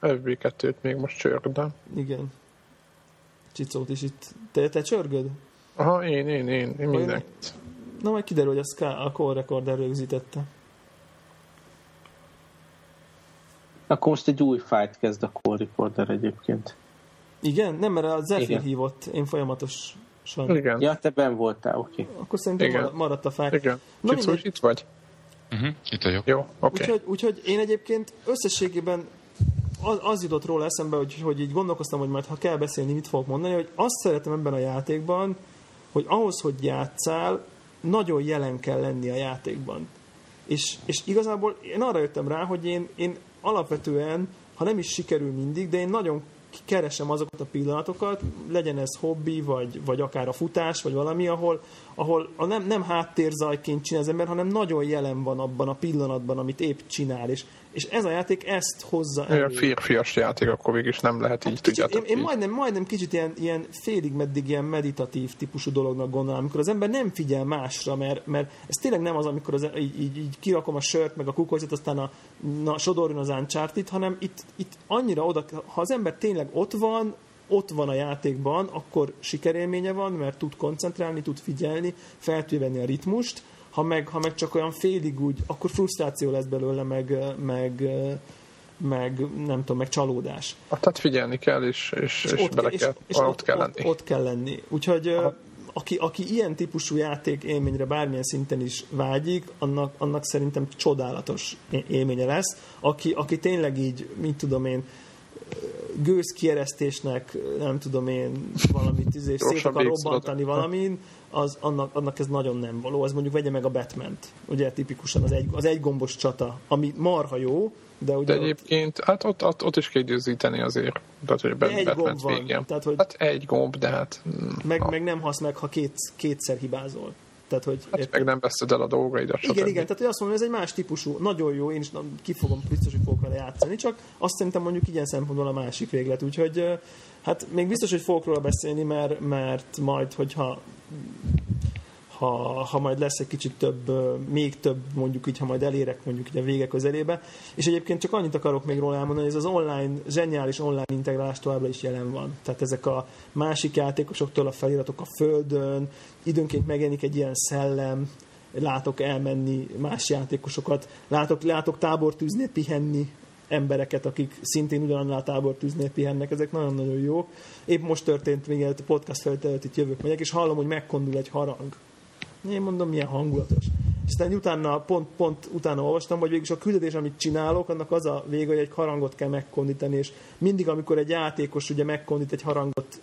FB2-t még most csörgdem. Igen. Csicót is itt. Te, te csörgöd? Aha, én, én, én, én minden. Na majd kiderül, hogy a, Ska, a Call Recorder rögzítette. Akkor most egy új fájt kezd a Call Recorder egyébként. Igen? Nem, mert a Zephyr Igen. hívott. Én folyamatosan. Igen, Ja, te ben voltál, oké. Akkor szerintem Igen. marad- maradt a fák. igen. Na Csicó, mindegy. itt vagy? Uh-huh. Itt vagyok. Jó, oké. Úgyhogy, úgyhogy én egyébként összességében az, az jutott róla eszembe, hogy, hogy így gondolkoztam, hogy majd ha kell beszélni, mit fogok mondani, hogy azt szeretem ebben a játékban, hogy ahhoz, hogy játszál, nagyon jelen kell lenni a játékban. És, és igazából én arra jöttem rá, hogy én, én alapvetően, ha nem is sikerül mindig, de én nagyon keresem azokat a pillanatokat, legyen ez hobbi, vagy, vagy akár a futás, vagy valami, ahol, ahol a nem, nem háttérzajként csinál az ember, hanem nagyon jelen van abban a pillanatban, amit épp csinál, és, és ez a játék ezt hozza elő. férfias játék, akkor végig is nem lehet így, Hát Kicsit, én, tudjátok. én így. majdnem, majdnem kicsit ilyen, ilyen félig meddig ilyen meditatív típusú dolognak gondolom, amikor az ember nem figyel másra, mert, mert ez tényleg nem az, amikor az, így, így, így kirakom a sört, meg a kukoricát, aztán a, na, sodorjon az uncharted hanem itt, itt annyira oda, ha az ember tényleg ott van, ott van a játékban, akkor sikerélménye van, mert tud koncentrálni, tud figyelni, fel tudja venni a ritmust, ha meg, ha meg csak olyan félig úgy, akkor frusztráció lesz belőle, meg, meg, meg nem tudom, meg csalódás. Ah, Tehát figyelni kell, és, és, és, bele kell, és ott, kell lenni. Ott, ott kell lenni. Úgyhogy aki, aki ilyen típusú játék élményre bármilyen szinten is vágyik, annak, annak szerintem csodálatos élménye lesz. Aki, aki tényleg így, mit tudom én, gőzkieresztésnek, nem tudom én, valamit izé, szét akar robbantani valamin, az, annak, annak ez nagyon nem való. Az mondjuk vegye meg a batman Ugye tipikusan az egy, az egy gombos csata, ami marha jó, de ugye De ott- egyébként, hát ott, ott, ott is kell azért. Tehát, hogy De egy gomb van, tehát, hogy- Hát egy gomb, de hát, meg, meg nem hasz meg, ha két, kétszer hibázol. Tehát, hogy hát meg nem veszed el a dolgaidat, Igen, stb. igen, tehát hogy azt mondom, hogy ez egy más típusú, nagyon jó, én is ki fogom, biztos, hogy fogok vele játszani, csak azt szerintem mondjuk ilyen szempontból a másik véglet, úgyhogy hát még biztos, hogy fogok róla beszélni, mert, mert majd, hogyha ha, ha majd lesz egy kicsit több, még több, mondjuk így, ha majd elérek mondjuk így a vége közelébe. És egyébként csak annyit akarok még róla elmondani, hogy ez az online, zseniális online integrálás továbbra is jelen van. Tehát ezek a másik játékosoktól a feliratok a földön, időnként megjelenik egy ilyen szellem, látok elmenni más játékosokat, látok, látok tábortűznél pihenni embereket, akik szintén ugyanannál tábortűznél pihennek, ezek nagyon-nagyon jó. Épp most történt, még a podcast feltétlenül itt jövök, megyek, és hallom, hogy megkondul egy harang. Én mondom, milyen hangulatos. És aztán utána, pont, pont utána olvastam, hogy végülis a küldetés, amit csinálok, annak az a vége, hogy egy harangot kell megkondítani, és mindig, amikor egy játékos ugye megkondít egy harangot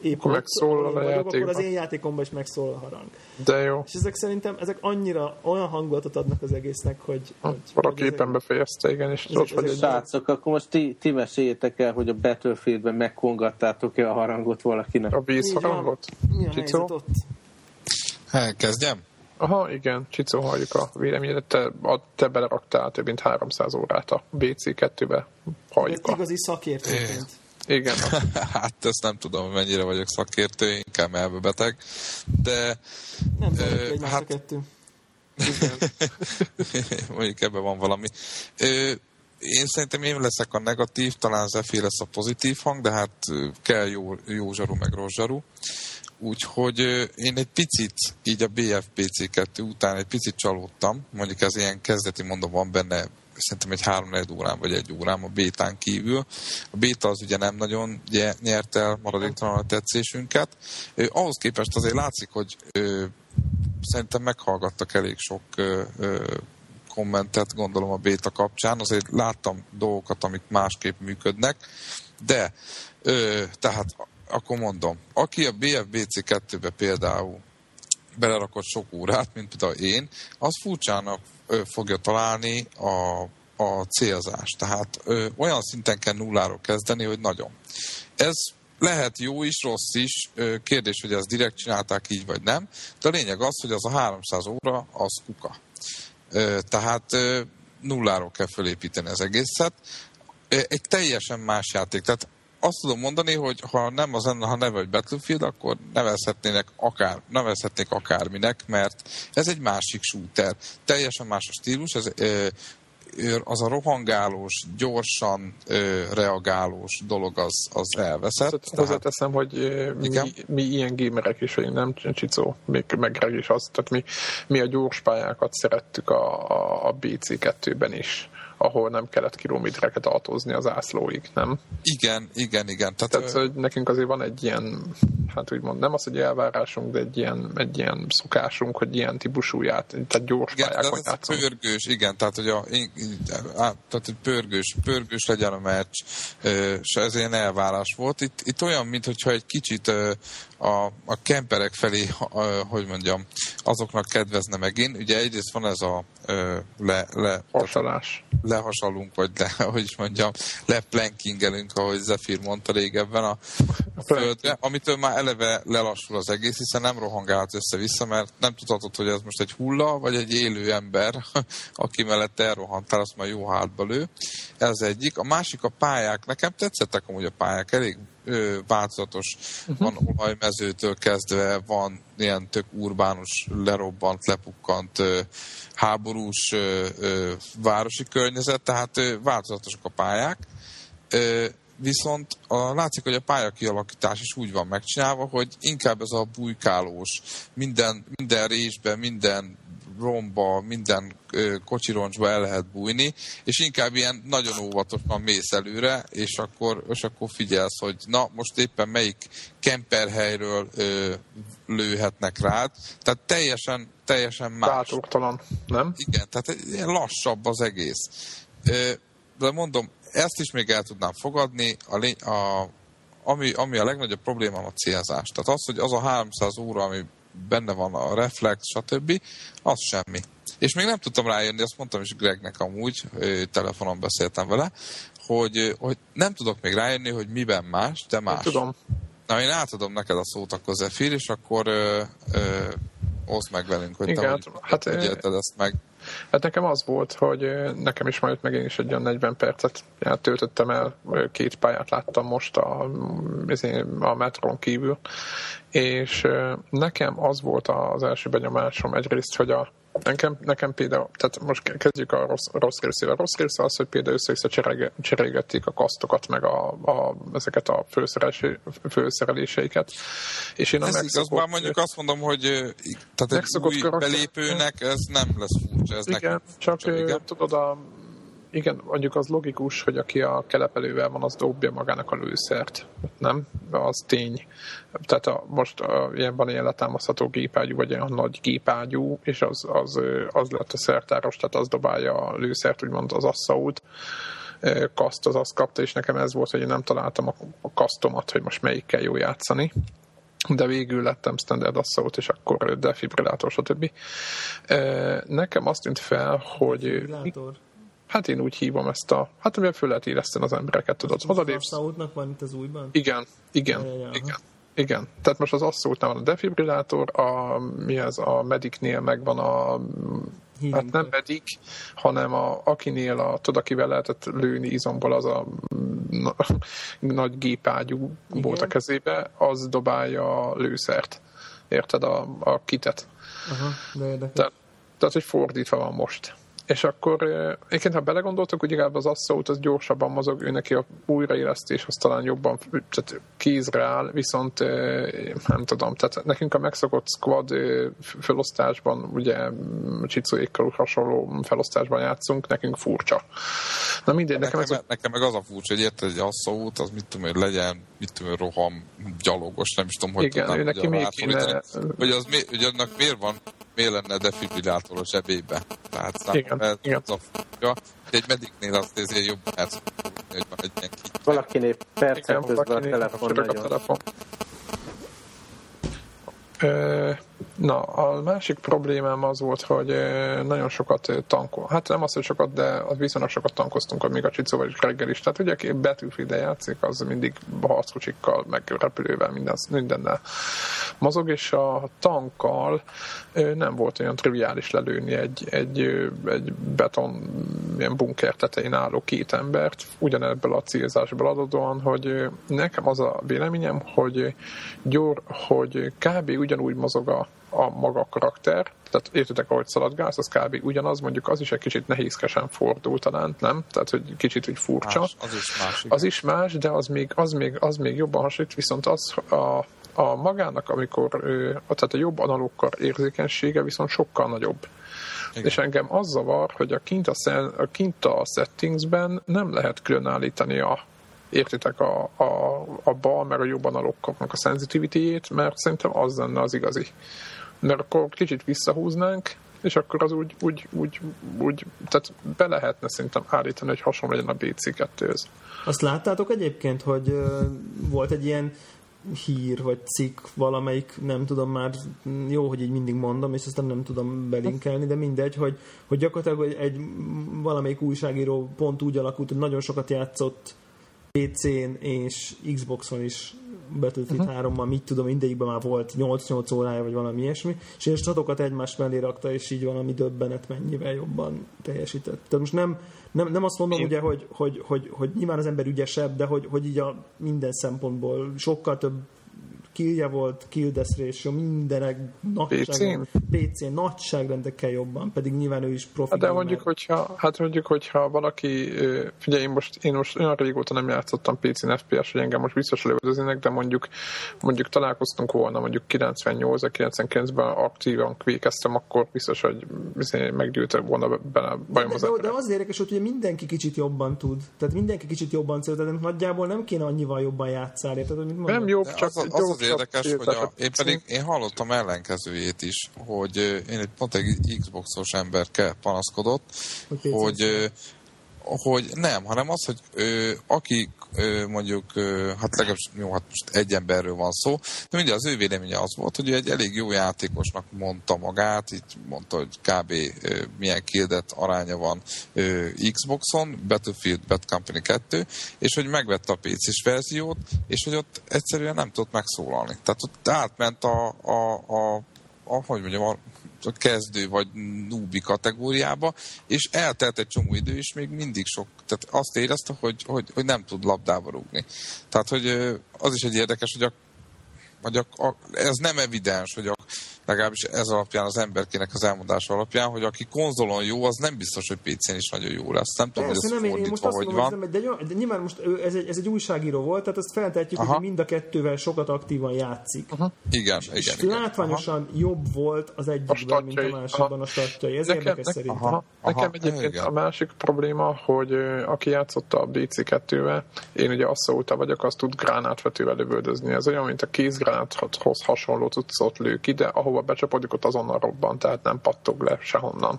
épp Akkor megszólal a vagyok, akkor az én játékomban is megszól a harang. De jó. És ezek szerintem, ezek annyira olyan hangulatot adnak az egésznek, hogy... Ha, hogy valaki éppen befejezte, igen, és ezek- ott vagy ezek- egy... Srácok, akkor most ti, ti meséljétek el, hogy a Battlefieldben megkongattátok-e a harangot valakinek. A vízharangot? Mi a helyzet ott? Hát, kezdjem? Aha, igen, Csicó, halljuk a véleményedet. Te, a, te beleraktál több mint 300 órát a BC2-be. Halljuk a... igazi szakértőként. Igen, Hát ezt nem tudom, hogy mennyire vagyok szakértő, inkább elmebeteg. De Nem tudom, Ö, hát- kettő. mondjuk ebben van valami. Ö, én szerintem én leszek a negatív, talán Zephyr lesz a pozitív hang, de hát ö, kell jó, jó zsaru, meg rossz zsaru. Úgyhogy én egy picit, így a BFPC2 után egy picit csalódtam, mondjuk ez ilyen kezdeti mondom van benne, szerintem egy 3 órán vagy egy órán a bétán kívül. A béta az ugye nem nagyon gy- nyert el maradéktalanul a tetszésünket. Ahhoz képest azért látszik, hogy szerintem meghallgattak elég sok kommentet, gondolom a béta kapcsán, azért láttam dolgokat, amik másképp működnek, de tehát akkor mondom, aki a BFBC 2-be például belerakott sok órát, mint például én, az furcsának fogja találni a, a célzást. Tehát ö, olyan szinten kell nulláról kezdeni, hogy nagyon. Ez lehet jó is, rossz is, ö, kérdés, hogy ezt direkt csinálták így vagy nem, de a lényeg az, hogy az a 300 óra, az kuka. Ö, tehát ö, nulláról kell fölépíteni az egészet. Egy teljesen más játék. Tehát azt tudom mondani, hogy ha nem az lenne, ha neve, hogy Battlefield, akkor nevezhetnének akár, nevezhetnék akárminek, mert ez egy másik shooter. Teljesen más a stílus, ez, az a rohangálós, gyorsan ö, reagálós dolog az, az elveszett. Azt hozzáteszem, hogy mi, mi ilyen gamerek is, hogy nem Csicó, még meg is az, tehát mi, mi a gyors pályákat szerettük a, a, a BC2-ben is ahol nem kellett kilométereket autózni az ászlóig, nem? Igen, igen, igen. Tehát, Tehát hogy nekünk azért van egy ilyen, hát úgymond nem az, hogy elvárásunk, de egy ilyen, egy ilyen szokásunk, hogy ilyen típusú ját, tehát gyors igen, pályákon játszunk. Pörgős, igen, tehát hogy, a, tehát, hogy pörgős, pörgős legyen a meccs, és ez ilyen elvárás volt. Itt, itt olyan, mintha egy kicsit a, a kemperek felé, hogy mondjam, azoknak kedvezne megint. Ugye egyrészt van ez a le, le, Hasalás. lehasalunk, vagy le, hogy is mondjam, leplankingelünk, ahogy Zephyr mondta régebben a, a földre, amitől már eleve lelassul az egész, hiszen nem rohangálhat össze-vissza, mert nem tudhatod, hogy ez most egy hulla, vagy egy élő ember, aki mellett elrohantál, azt már jó hátba lő. Ez egyik. A másik a pályák. Nekem tetszettek amúgy a pályák, elég ö, változatos. Uh-huh. Van olajmezőtől kezdve, van ilyen tök urbánus, lerobbant, lepukkant ö, háborús ö, ö, városi környezet, tehát ö, változatosak a pályák. Ö, viszont a, látszik, hogy a pályakialakítás is úgy van megcsinálva, hogy inkább ez a bujkálós, minden, minden részben, minden romba, minden kocsironcsba el lehet bújni, és inkább ilyen nagyon óvatosan mész előre, és akkor, és akkor figyelsz, hogy na, most éppen melyik kemperhelyről ö, lőhetnek rád. Tehát teljesen, teljesen más. Bátortalan, nem? Igen, tehát ilyen lassabb az egész. Ö, de mondom, ezt is még el tudnám fogadni, a, lény, a, ami, ami a legnagyobb probléma a célzás. Tehát az, hogy az a 300 óra, ami benne van a reflex, stb., az semmi. És még nem tudtam rájönni, azt mondtam is Gregnek amúgy, telefonon beszéltem vele, hogy, hogy nem tudok még rájönni, hogy miben más, de más. Én tudom. Na, én átadom neked a szót akkor Zephyr, és akkor ö, ö, oszd meg velünk, hogy Igen, te hogy, hát, hogy ezt meg. Hát nekem az volt, hogy nekem is majd meg én is egy olyan 40 percet töltöttem el, két pályát láttam most a, a metron kívül, és nekem az volt az első benyomásom egyrészt, hogy a, Nekem, nekem például, tehát most kezdjük a rossz, rossz részével. Rossz része az, hogy például össze cserélgették a kasztokat, meg a, a, ezeket a főszereléseiket. És én a ez igaz, már mondjuk azt mondom, hogy tehát egy új belépőnek ez nem lesz furcsa. Ez igen, csak furcsa, igen. tudod, a, igen, mondjuk az logikus, hogy aki a kelepelővel van, az dobja magának a lőszert, nem? Az tény. Tehát a, most a, ilyen van ilyen letámasztható gépágyú, vagy olyan nagy gépágyú, és az, az, az lett a szertáros, tehát az dobálja a lőszert, úgymond az asszaút kaszt az azt kapta, és nekem ez volt, hogy én nem találtam a kasztomat, hogy most melyikkel jó játszani de végül lettem standard assault, és akkor defibrillátor, stb. Nekem azt tűnt fel, hogy... Defibrillátor? Hát én úgy hívom ezt a... Hát amivel föl lehet érezteni az embereket, tudod. Az Assaultnak van itt az újban? Igen, igen, ja, ja, ja. igen. Igen, tehát most az Assaultnál van a defibrillátor, a, mi ez, a Medicnél megvan a Hívunk. Hát nem Medic, hanem a, akinél, a, tudod, akivel lehetett lőni izomból az a na, nagy gépágyú Igen. volt a kezébe, az dobálja a lőszert. Érted? A, a kitet. Aha, de érdekes. Tehát, tehát, hogy fordítva van most. És akkor egyébként, ha belegondoltok, hogy inkább az Assault az gyorsabban mozog, ő neki a újraélesztés az talán jobban tehát kézre áll, viszont nem tudom, tehát nekünk a megszokott squad felosztásban, ugye Csicóékkal hasonló felosztásban játszunk, nekünk furcsa. Na mindegy, nekem, nekem, ez a... nekem meg az a furcsa, hogy érted, egy Assault, az mit tudom, hogy legyen, mit tudom, roham, gyalogos, nem is tudom, hogy Igen, tudnám, neki még kéne... Hogy, az, hogy annak miért van miért lenne defibrillátor a zsebébe? Tehát igen, ez igen. Az a furcsa. Egy mediknél azt ezért jobb perc, hogy van egy ilyen kicsit. Valakinél percek közben a telefon nagyon. A telefon. Ö, Na, a másik problémám az volt, hogy ö, nagyon sokat tankol. Hát nem azt, hogy sokat, de az viszonylag sokat tankoztunk, amíg a Csicóval is reggel is. Tehát ugye, aki battlefield játszik, az mindig harckocsikkal, meg repülővel, minden, mindennel mozog, és a tankkal ö, nem volt olyan triviális lelőni egy, egy, egy beton ilyen bunker tetején álló két embert, ugyanebből a célzásból adódóan, hogy nekem az a véleményem, hogy gyor, hogy kb. ugyanúgy mozog a a maga karakter, tehát értitek, ahogy szaladgálsz, az kb. ugyanaz, mondjuk az is egy kicsit nehézkesen fordul talán, nem? Tehát, hogy kicsit úgy furcsa. Más, az is más. Igen. Az is más, de az még, az még, az még jobban hasonlít, viszont az a, a magának, amikor tehát a jobb analókkal érzékenysége viszont sokkal nagyobb. Igen. És engem az zavar, hogy a kint a, szen, a, kint a settingsben nem lehet különállítani a értitek a, a, a bal, meg a jobb analóknak a szenzitivitét, mert szerintem az lenne az igazi mert akkor kicsit visszahúznánk, és akkor az úgy, úgy, úgy, úgy tehát be lehetne szerintem állítani, hogy hasonló legyen a BC2-höz. Azt láttátok egyébként, hogy volt egy ilyen hír vagy cikk valamelyik, nem tudom már, jó, hogy így mindig mondom, és aztán nem tudom belinkelni, de mindegy, hogy, hogy gyakorlatilag egy valamelyik újságíró pont úgy alakult, hogy nagyon sokat játszott PC-n és Xboxon is Battlefield uh-huh. 3-mal, mit tudom, mindegyikben már volt 8-8 órája, vagy valami ilyesmi, és én statokat egymás mellé rakta, és így valami döbbenet mennyivel jobban teljesített. Tehát most nem, nem, nem azt mondom, én... ugye, hogy, hogy, hogy, hogy, nyilván az ember ügyesebb, de hogy, hogy így a minden szempontból sokkal több killje volt, kill death ratio, mindenek nagyságrend, PC nagyságrendekkel jobban, pedig nyilván ő is profi. Hát de mondjuk, hogyha, hát mondjuk, hogyha valaki, figyelj, én most, én most olyan régóta nem játszottam PC-n FPS, hogy engem most biztos lövöldöznének, de mondjuk, mondjuk találkoztunk volna mondjuk 98-99-ben aktívan kvékeztem, akkor biztos, hogy meggyűjtöm volna bele bajom az de, de, de az érdekes, hogy ugye mindenki kicsit jobban tud. Tehát mindenki kicsit jobban tud, tehát nagyjából nem kéne annyival jobban játszani. Tehát, nem jobb, csak az, az, az érdekes, hogy a, én pedig én hallottam ellenkezőjét is, hogy én egy pont egy Xboxos emberke panaszkodott, hogy, hogy hogy nem, hanem az, hogy ö, aki ö, mondjuk, hát legalábbis jó, hát most egy emberről van szó, de mindjárt az ő véleménye az volt, hogy egy elég jó játékosnak mondta magát, így mondta, hogy kb. Milyen kildet aránya van Xboxon, Battlefield Bad Company 2, és hogy megvette a PC-s verziót, és hogy ott egyszerűen nem tudott megszólalni. Tehát ott átment a, a, a a, hogy mondjam, a a kezdő vagy núbi kategóriába, és eltelt egy csomó idő, és még mindig sok, tehát azt érezte, hogy, hogy, hogy nem tud labdába rúgni. Tehát, hogy az is egy érdekes, hogy a, hogy a, a, ez nem evidens, hogy a legalábbis ez alapján az emberkének az elmondása alapján, hogy aki konzolon jó, az nem biztos, hogy PC-n is nagyon jó lesz. Nem tudom, hogy ez nem, fordítva, hogy van. Nem, de, de nyilván most ez egy, ez egy újságíró volt, tehát ezt feltehetjük, Aha. hogy mind a kettővel sokat aktívan játszik. Aha. Igen, és igen. látványosan igen. jobb volt az egyikben, mint a másikban a statjai. Ez nekem, érdekes szerintem. Aha. Nekem egyébként igen. a másik probléma, hogy aki játszotta a BC2-vel, én ugye asszóta vagyok, azt tud gránátvetővel lövöldözni. Ez olyan, mint a kézgránáthoz hasonló cuccot lő ki, de ahova ahova becsapodik, ott azonnal robban, tehát nem pattog le sehonnan.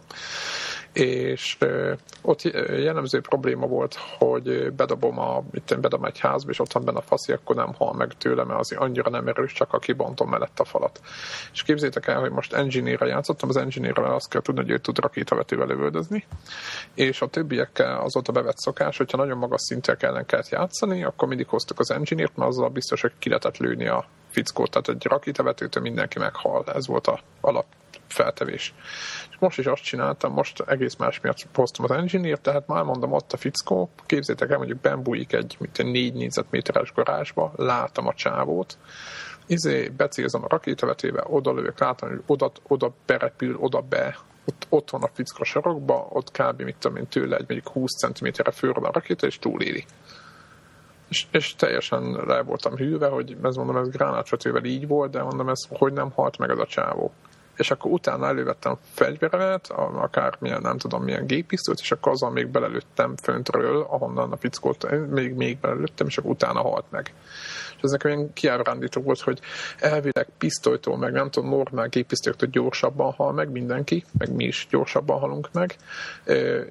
És ott jellemző probléma volt, hogy bedobom, a, itt én bedobom egy házba, és ott van benne a faszi, akkor nem hal meg tőle, mert az annyira nem erős, csak a kibontom mellett a falat. És képzétek el, hogy most engineer játszottam, az engineer azt kell tudni, hogy ő tud rakétavetővel lövöldözni, és a többiekkel az ott a bevett szokás, hogyha nagyon magas szintek ellen kellett játszani, akkor mindig hoztuk az engineert, mert azzal biztos, hogy ki lehetett lőni a fickót, tehát egy rakétavetőtől mindenki meghal, ez volt a alap feltevés. És most is azt csináltam, most egész más miatt hoztam az engineer, tehát már mondom, ott a fickó, képzétek el, mondjuk bembújik egy mint egy négy négyzetméteres garázsba, látom a csávót, izé, becélzem a rakétavetőbe, oda lövök, látom, hogy oda, oda berepül, oda be, ott, ott van a fickó sarokba, ott kb. mit tudom én tőle egy mondjuk 20 cm-re fölről a rakéta, és túléli. És, és teljesen le voltam hűve, hogy ez mondom, ez gránátvetővel így volt, de mondom, ez hogy nem halt meg ez a csávó. És akkor utána elővettem a fegyveremet, akármilyen, nem tudom, milyen géppisztolyt, és akkor azon még belelőttem föntről, ahonnan a fickót még, még belelőttem, és akkor utána halt meg. És ez nekem ilyen kiábrándító volt, hogy elvileg pisztolytól, meg nem tudom, normál géppisztolyoktól gyorsabban hal meg mindenki, meg mi is gyorsabban halunk meg. Ö,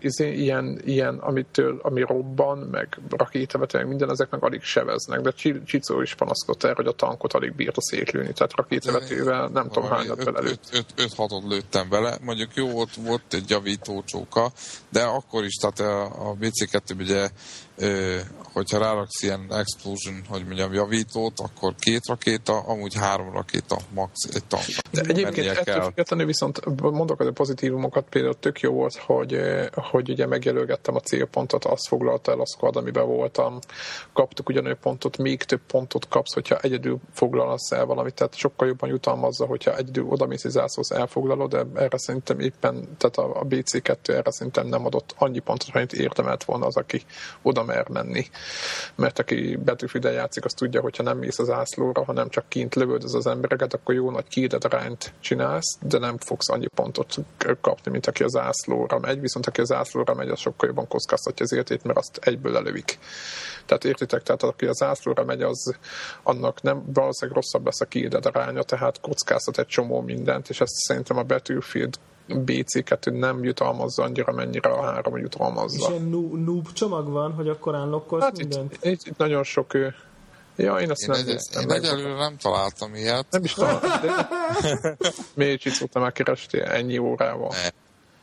izé, ilyen, ilyen amitől, ami robban, meg rakétavető, meg minden, ezek meg alig seveznek, de Csi- Csicó is panaszkodott erre, hogy a tankot alig bírta szétlőni, tehát rakétavetővel nem tudom hányat belelőtt. 5-6-ot lőttem bele. Mondjuk jó, volt, volt egy javító csóka, de akkor is, tehát a, a BC2 ugye, hogyha ráraksz ilyen explosion, hogy mondjam, javítót, akkor két rakéta, amúgy három rakéta, max egy tank. De egyébként ettől kell. függetlenül viszont mondok az a pozitívumokat, például tök jó volt, hogy, hogy ugye megjelölgettem a célpontot, azt foglalta el a squad, amiben voltam, kaptuk ugyanolyan pontot, még több pontot kapsz, hogyha egyedül foglalsz el valamit, tehát sokkal jobban jutalmazza, hogyha egyedül odamész és zászlósz elfoglalod, de erre szerintem éppen, tehát a, a BC2 erre szerintem nem adott annyi pontot, hogy érdemelt volna az, aki oda mer menni. Mert aki Battlefield-en játszik, az tudja, hogyha nem mész az ászlóra, hanem csak kint lövöldöz az embereket, akkor jó nagy kiidet rányt csinálsz, de nem fogsz annyi pontot kapni, mint aki az ászlóra megy, viszont aki az ászlóra megy, az sokkal jobban kockáztatja az életét, mert azt egyből lelövik. Tehát értitek, tehát aki az ászlóra megy, az annak nem valószínűleg rosszabb lesz a kiidet aránya, tehát kockáztat egy csomó mindent, és ezt szerintem a Battlefield BC2 nem jutalmazza annyira, mennyire a három És jutalmazza. ilyen nu- noob csomag van, hogy akkor unlockolsz Hát mindent? itt, itt nagyon sok ő. Ja, én ezt Én, nem egy, néztem én meg. egyelőre nem találtam ilyet. Nem is tudom. Miért csicóta már kerestél ennyi órával?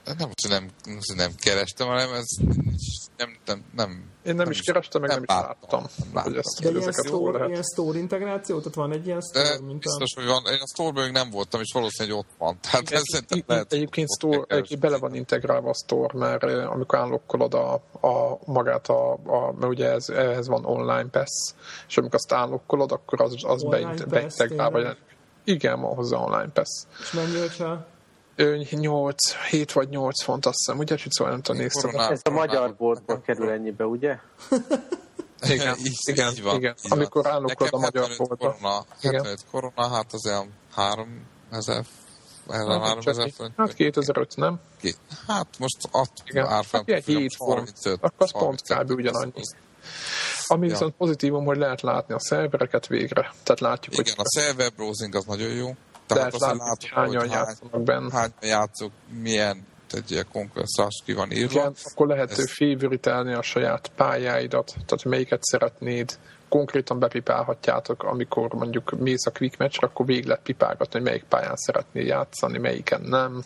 Nem, nem, hogy nem, nem, nem kerestem, hanem ez nincs, nem, nem, nem, Én nem is kerestem, meg nem is láttam, Nem hogy láttam. ezt De hogy ilyen store, lehet. ilyen store integráció? Tehát van egy ilyen store, De mint a... biztos, hogy van. Én a store még nem voltam, és valószínűleg ott van. Tehát ez szerintem Egy- lehet, Egyébként store, kell egy, bele van integrálva a store, mert amikor állokkolod a, a magát, a, a, mert ugye ez, ehhez van online pass, és amikor azt állokkolod, akkor az, az beint, beintegrálva. Igen, van hozzá online pass. És mennyi, hogyha... Ő 8, 7 vagy 8 font, azt hiszem, ugye? Csicó, nem tudom. Koronál- Ez a magyar koronál- boltba kerül ennyibe, ugye? Igen, így, igen, így van, igen. így van. Amikor állokkolod a magyar 75 boltba. Korona, Igen. 75 korona, hát az olyan 3000 Hát, 3000 csak- hát 2005, nem? Hát most att Igen. árfolyam Hát ilyen hét font. 35. Akkor az pont kb. ugyanannyi. Ami Ja. viszont pozitívum, hogy lehet látni a szervereket végre. Tehát látjuk, Igen, hogy a server browsing az nagyon jó. Tehát azt látni, látok, hogy hányan játszanak benne. hányan játszok, milyen egy ilyen conquest ki van írva. Igen, akkor lehet Ez- favoritelni a saját pályáidat, tehát melyiket szeretnéd, konkrétan bepipálhatjátok, amikor mondjuk mész a quick matchre, akkor végig lehet pipálgatni, hogy melyik pályán szeretnél játszani, melyiken nem.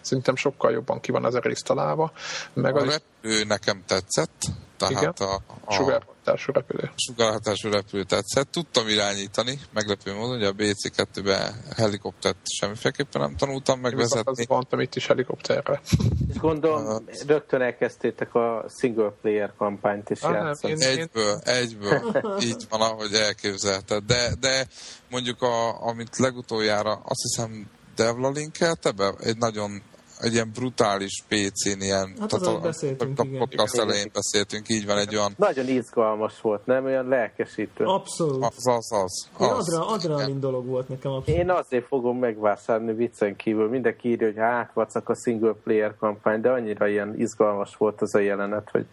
Szerintem sokkal jobban ki van ez a rész találva. Meg A az repülő nekem tetszett, tehát Igen. a, a sugárhatású repülő. sugárhatású repülő tetszett. Tudtam irányítani, meglepő módon, hogy a BC2-ben helikoptert semmiféleképpen nem tanultam Viszont megvezetni. azt mondtam itt is helikopterre. És gondolom, rögtön elkezdtétek a single player kampányt is Ah, játszani. én- Egyből, egyből, így van, ahogy elképzelted. De, de mondjuk, a, amit legutoljára, azt hiszem, Devla linkelte be, egy nagyon egy ilyen brutális PC-n, ilyen, Hát tehát arról a, beszéltünk, a podcast elején beszéltünk, így van egy olyan, Nagyon izgalmas volt, nem? Olyan lelkesítő. Abszolút. az, az, az. Az. adra, adrenalin dolog volt nekem abszolút. Én azért fogom megvásárolni viccen kívül. Mindenki írja, hogy hát vacak a single player kampány, de annyira ilyen izgalmas volt az a jelenet, hogy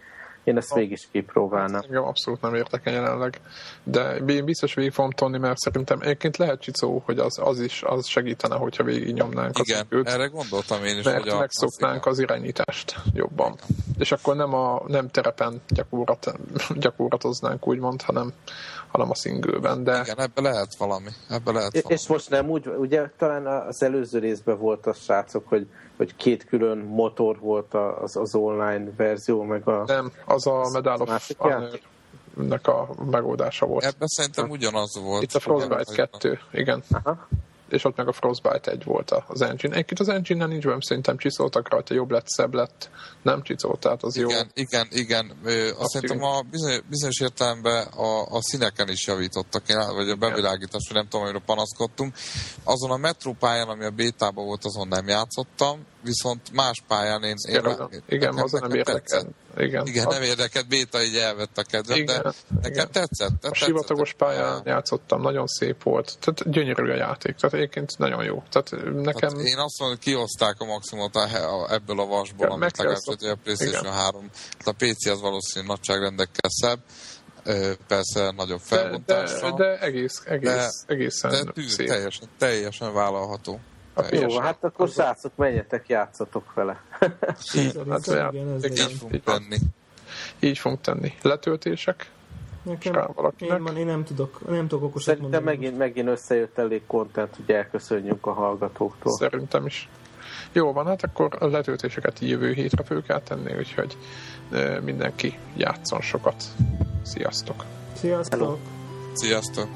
én ezt végig is kipróbálnám. Engem abszolút nem érdekel jelenleg. De én biztos végig fogom tolni, mert szerintem egyébként lehet csicó, hogy az, az is az segítene, hogyha végig nyomnánk az Igen, időt, erre gondoltam én is, mert hogy a, megszoknánk az irányítást jobban. És akkor nem a nem terepen gyakorlat, gyakorlatoznánk úgymond, hanem, hanem a singleben. De Igen, ebbe lehet valami. Ebbe lehet És- valami. És most nem úgy, ugye talán az előző részben volt az srácok, hogy, hogy két külön motor volt az, az online verzió, meg a... nem, az a Medal of Honor-nek a megoldása volt. Ebben szerintem ugyanaz volt. Itt a Frostbite Ugyanaz, 2, igen. Aha. És ott meg a Frostbite 1 volt az engine. Egyébként az engine-nel nincs benne, szerintem csiszoltak rajta, jobb lett, szebb lett. Nem csiszolt, tehát az jó. Igen, igen, igen. Ö, Azt Azt szerintem a bizonyos, bizonyos értelemben a, a színeken is javítottak, én, vagy a bevilágítás, vagy nem tudom, amiről panaszkodtunk. Azon a metró pályán, ami a bétában volt, azon nem játszottam, viszont más pályán én... én Igen, igen, azon nem érdekel. Igen. Igen, nem érdekelt, béta így elvett a kedvem, Igen, de nekem igen. tetszett. A tetszett. sivatagos pályán játszottam, nagyon szép volt. Tehát gyönyörű a játék. Tehát egyébként nagyon jó. Tehát nekem... Hát én azt mondom, hogy kihozták a maximumot a, a, ebből a vasból, meg amit hogy a PlayStation Igen. 3. Hát a PC az valószínűleg nagyságrendekkel szebb, persze nagyobb De, de, felbontással, de egész, egész, De- egészen de tű, szép. teljesen, teljesen vállalható. Teljesen. Jó, hát akkor srácok, menjetek, játszatok vele. Hát, igen, ez. Így fogunk van. tenni. Így fogunk tenni. Letöltések? Nekem, én, van, én nem tudok, nem tudok okosat Szerintem mondani. megint, megint összejött elég content, hogy elköszönjünk a hallgatóktól. Szerintem is. Jó van, hát akkor a letöltéseket jövő hétre föl kell tenni, úgyhogy mindenki játszon sokat. Sziasztok! Sziasztok! Hello. Sziasztok!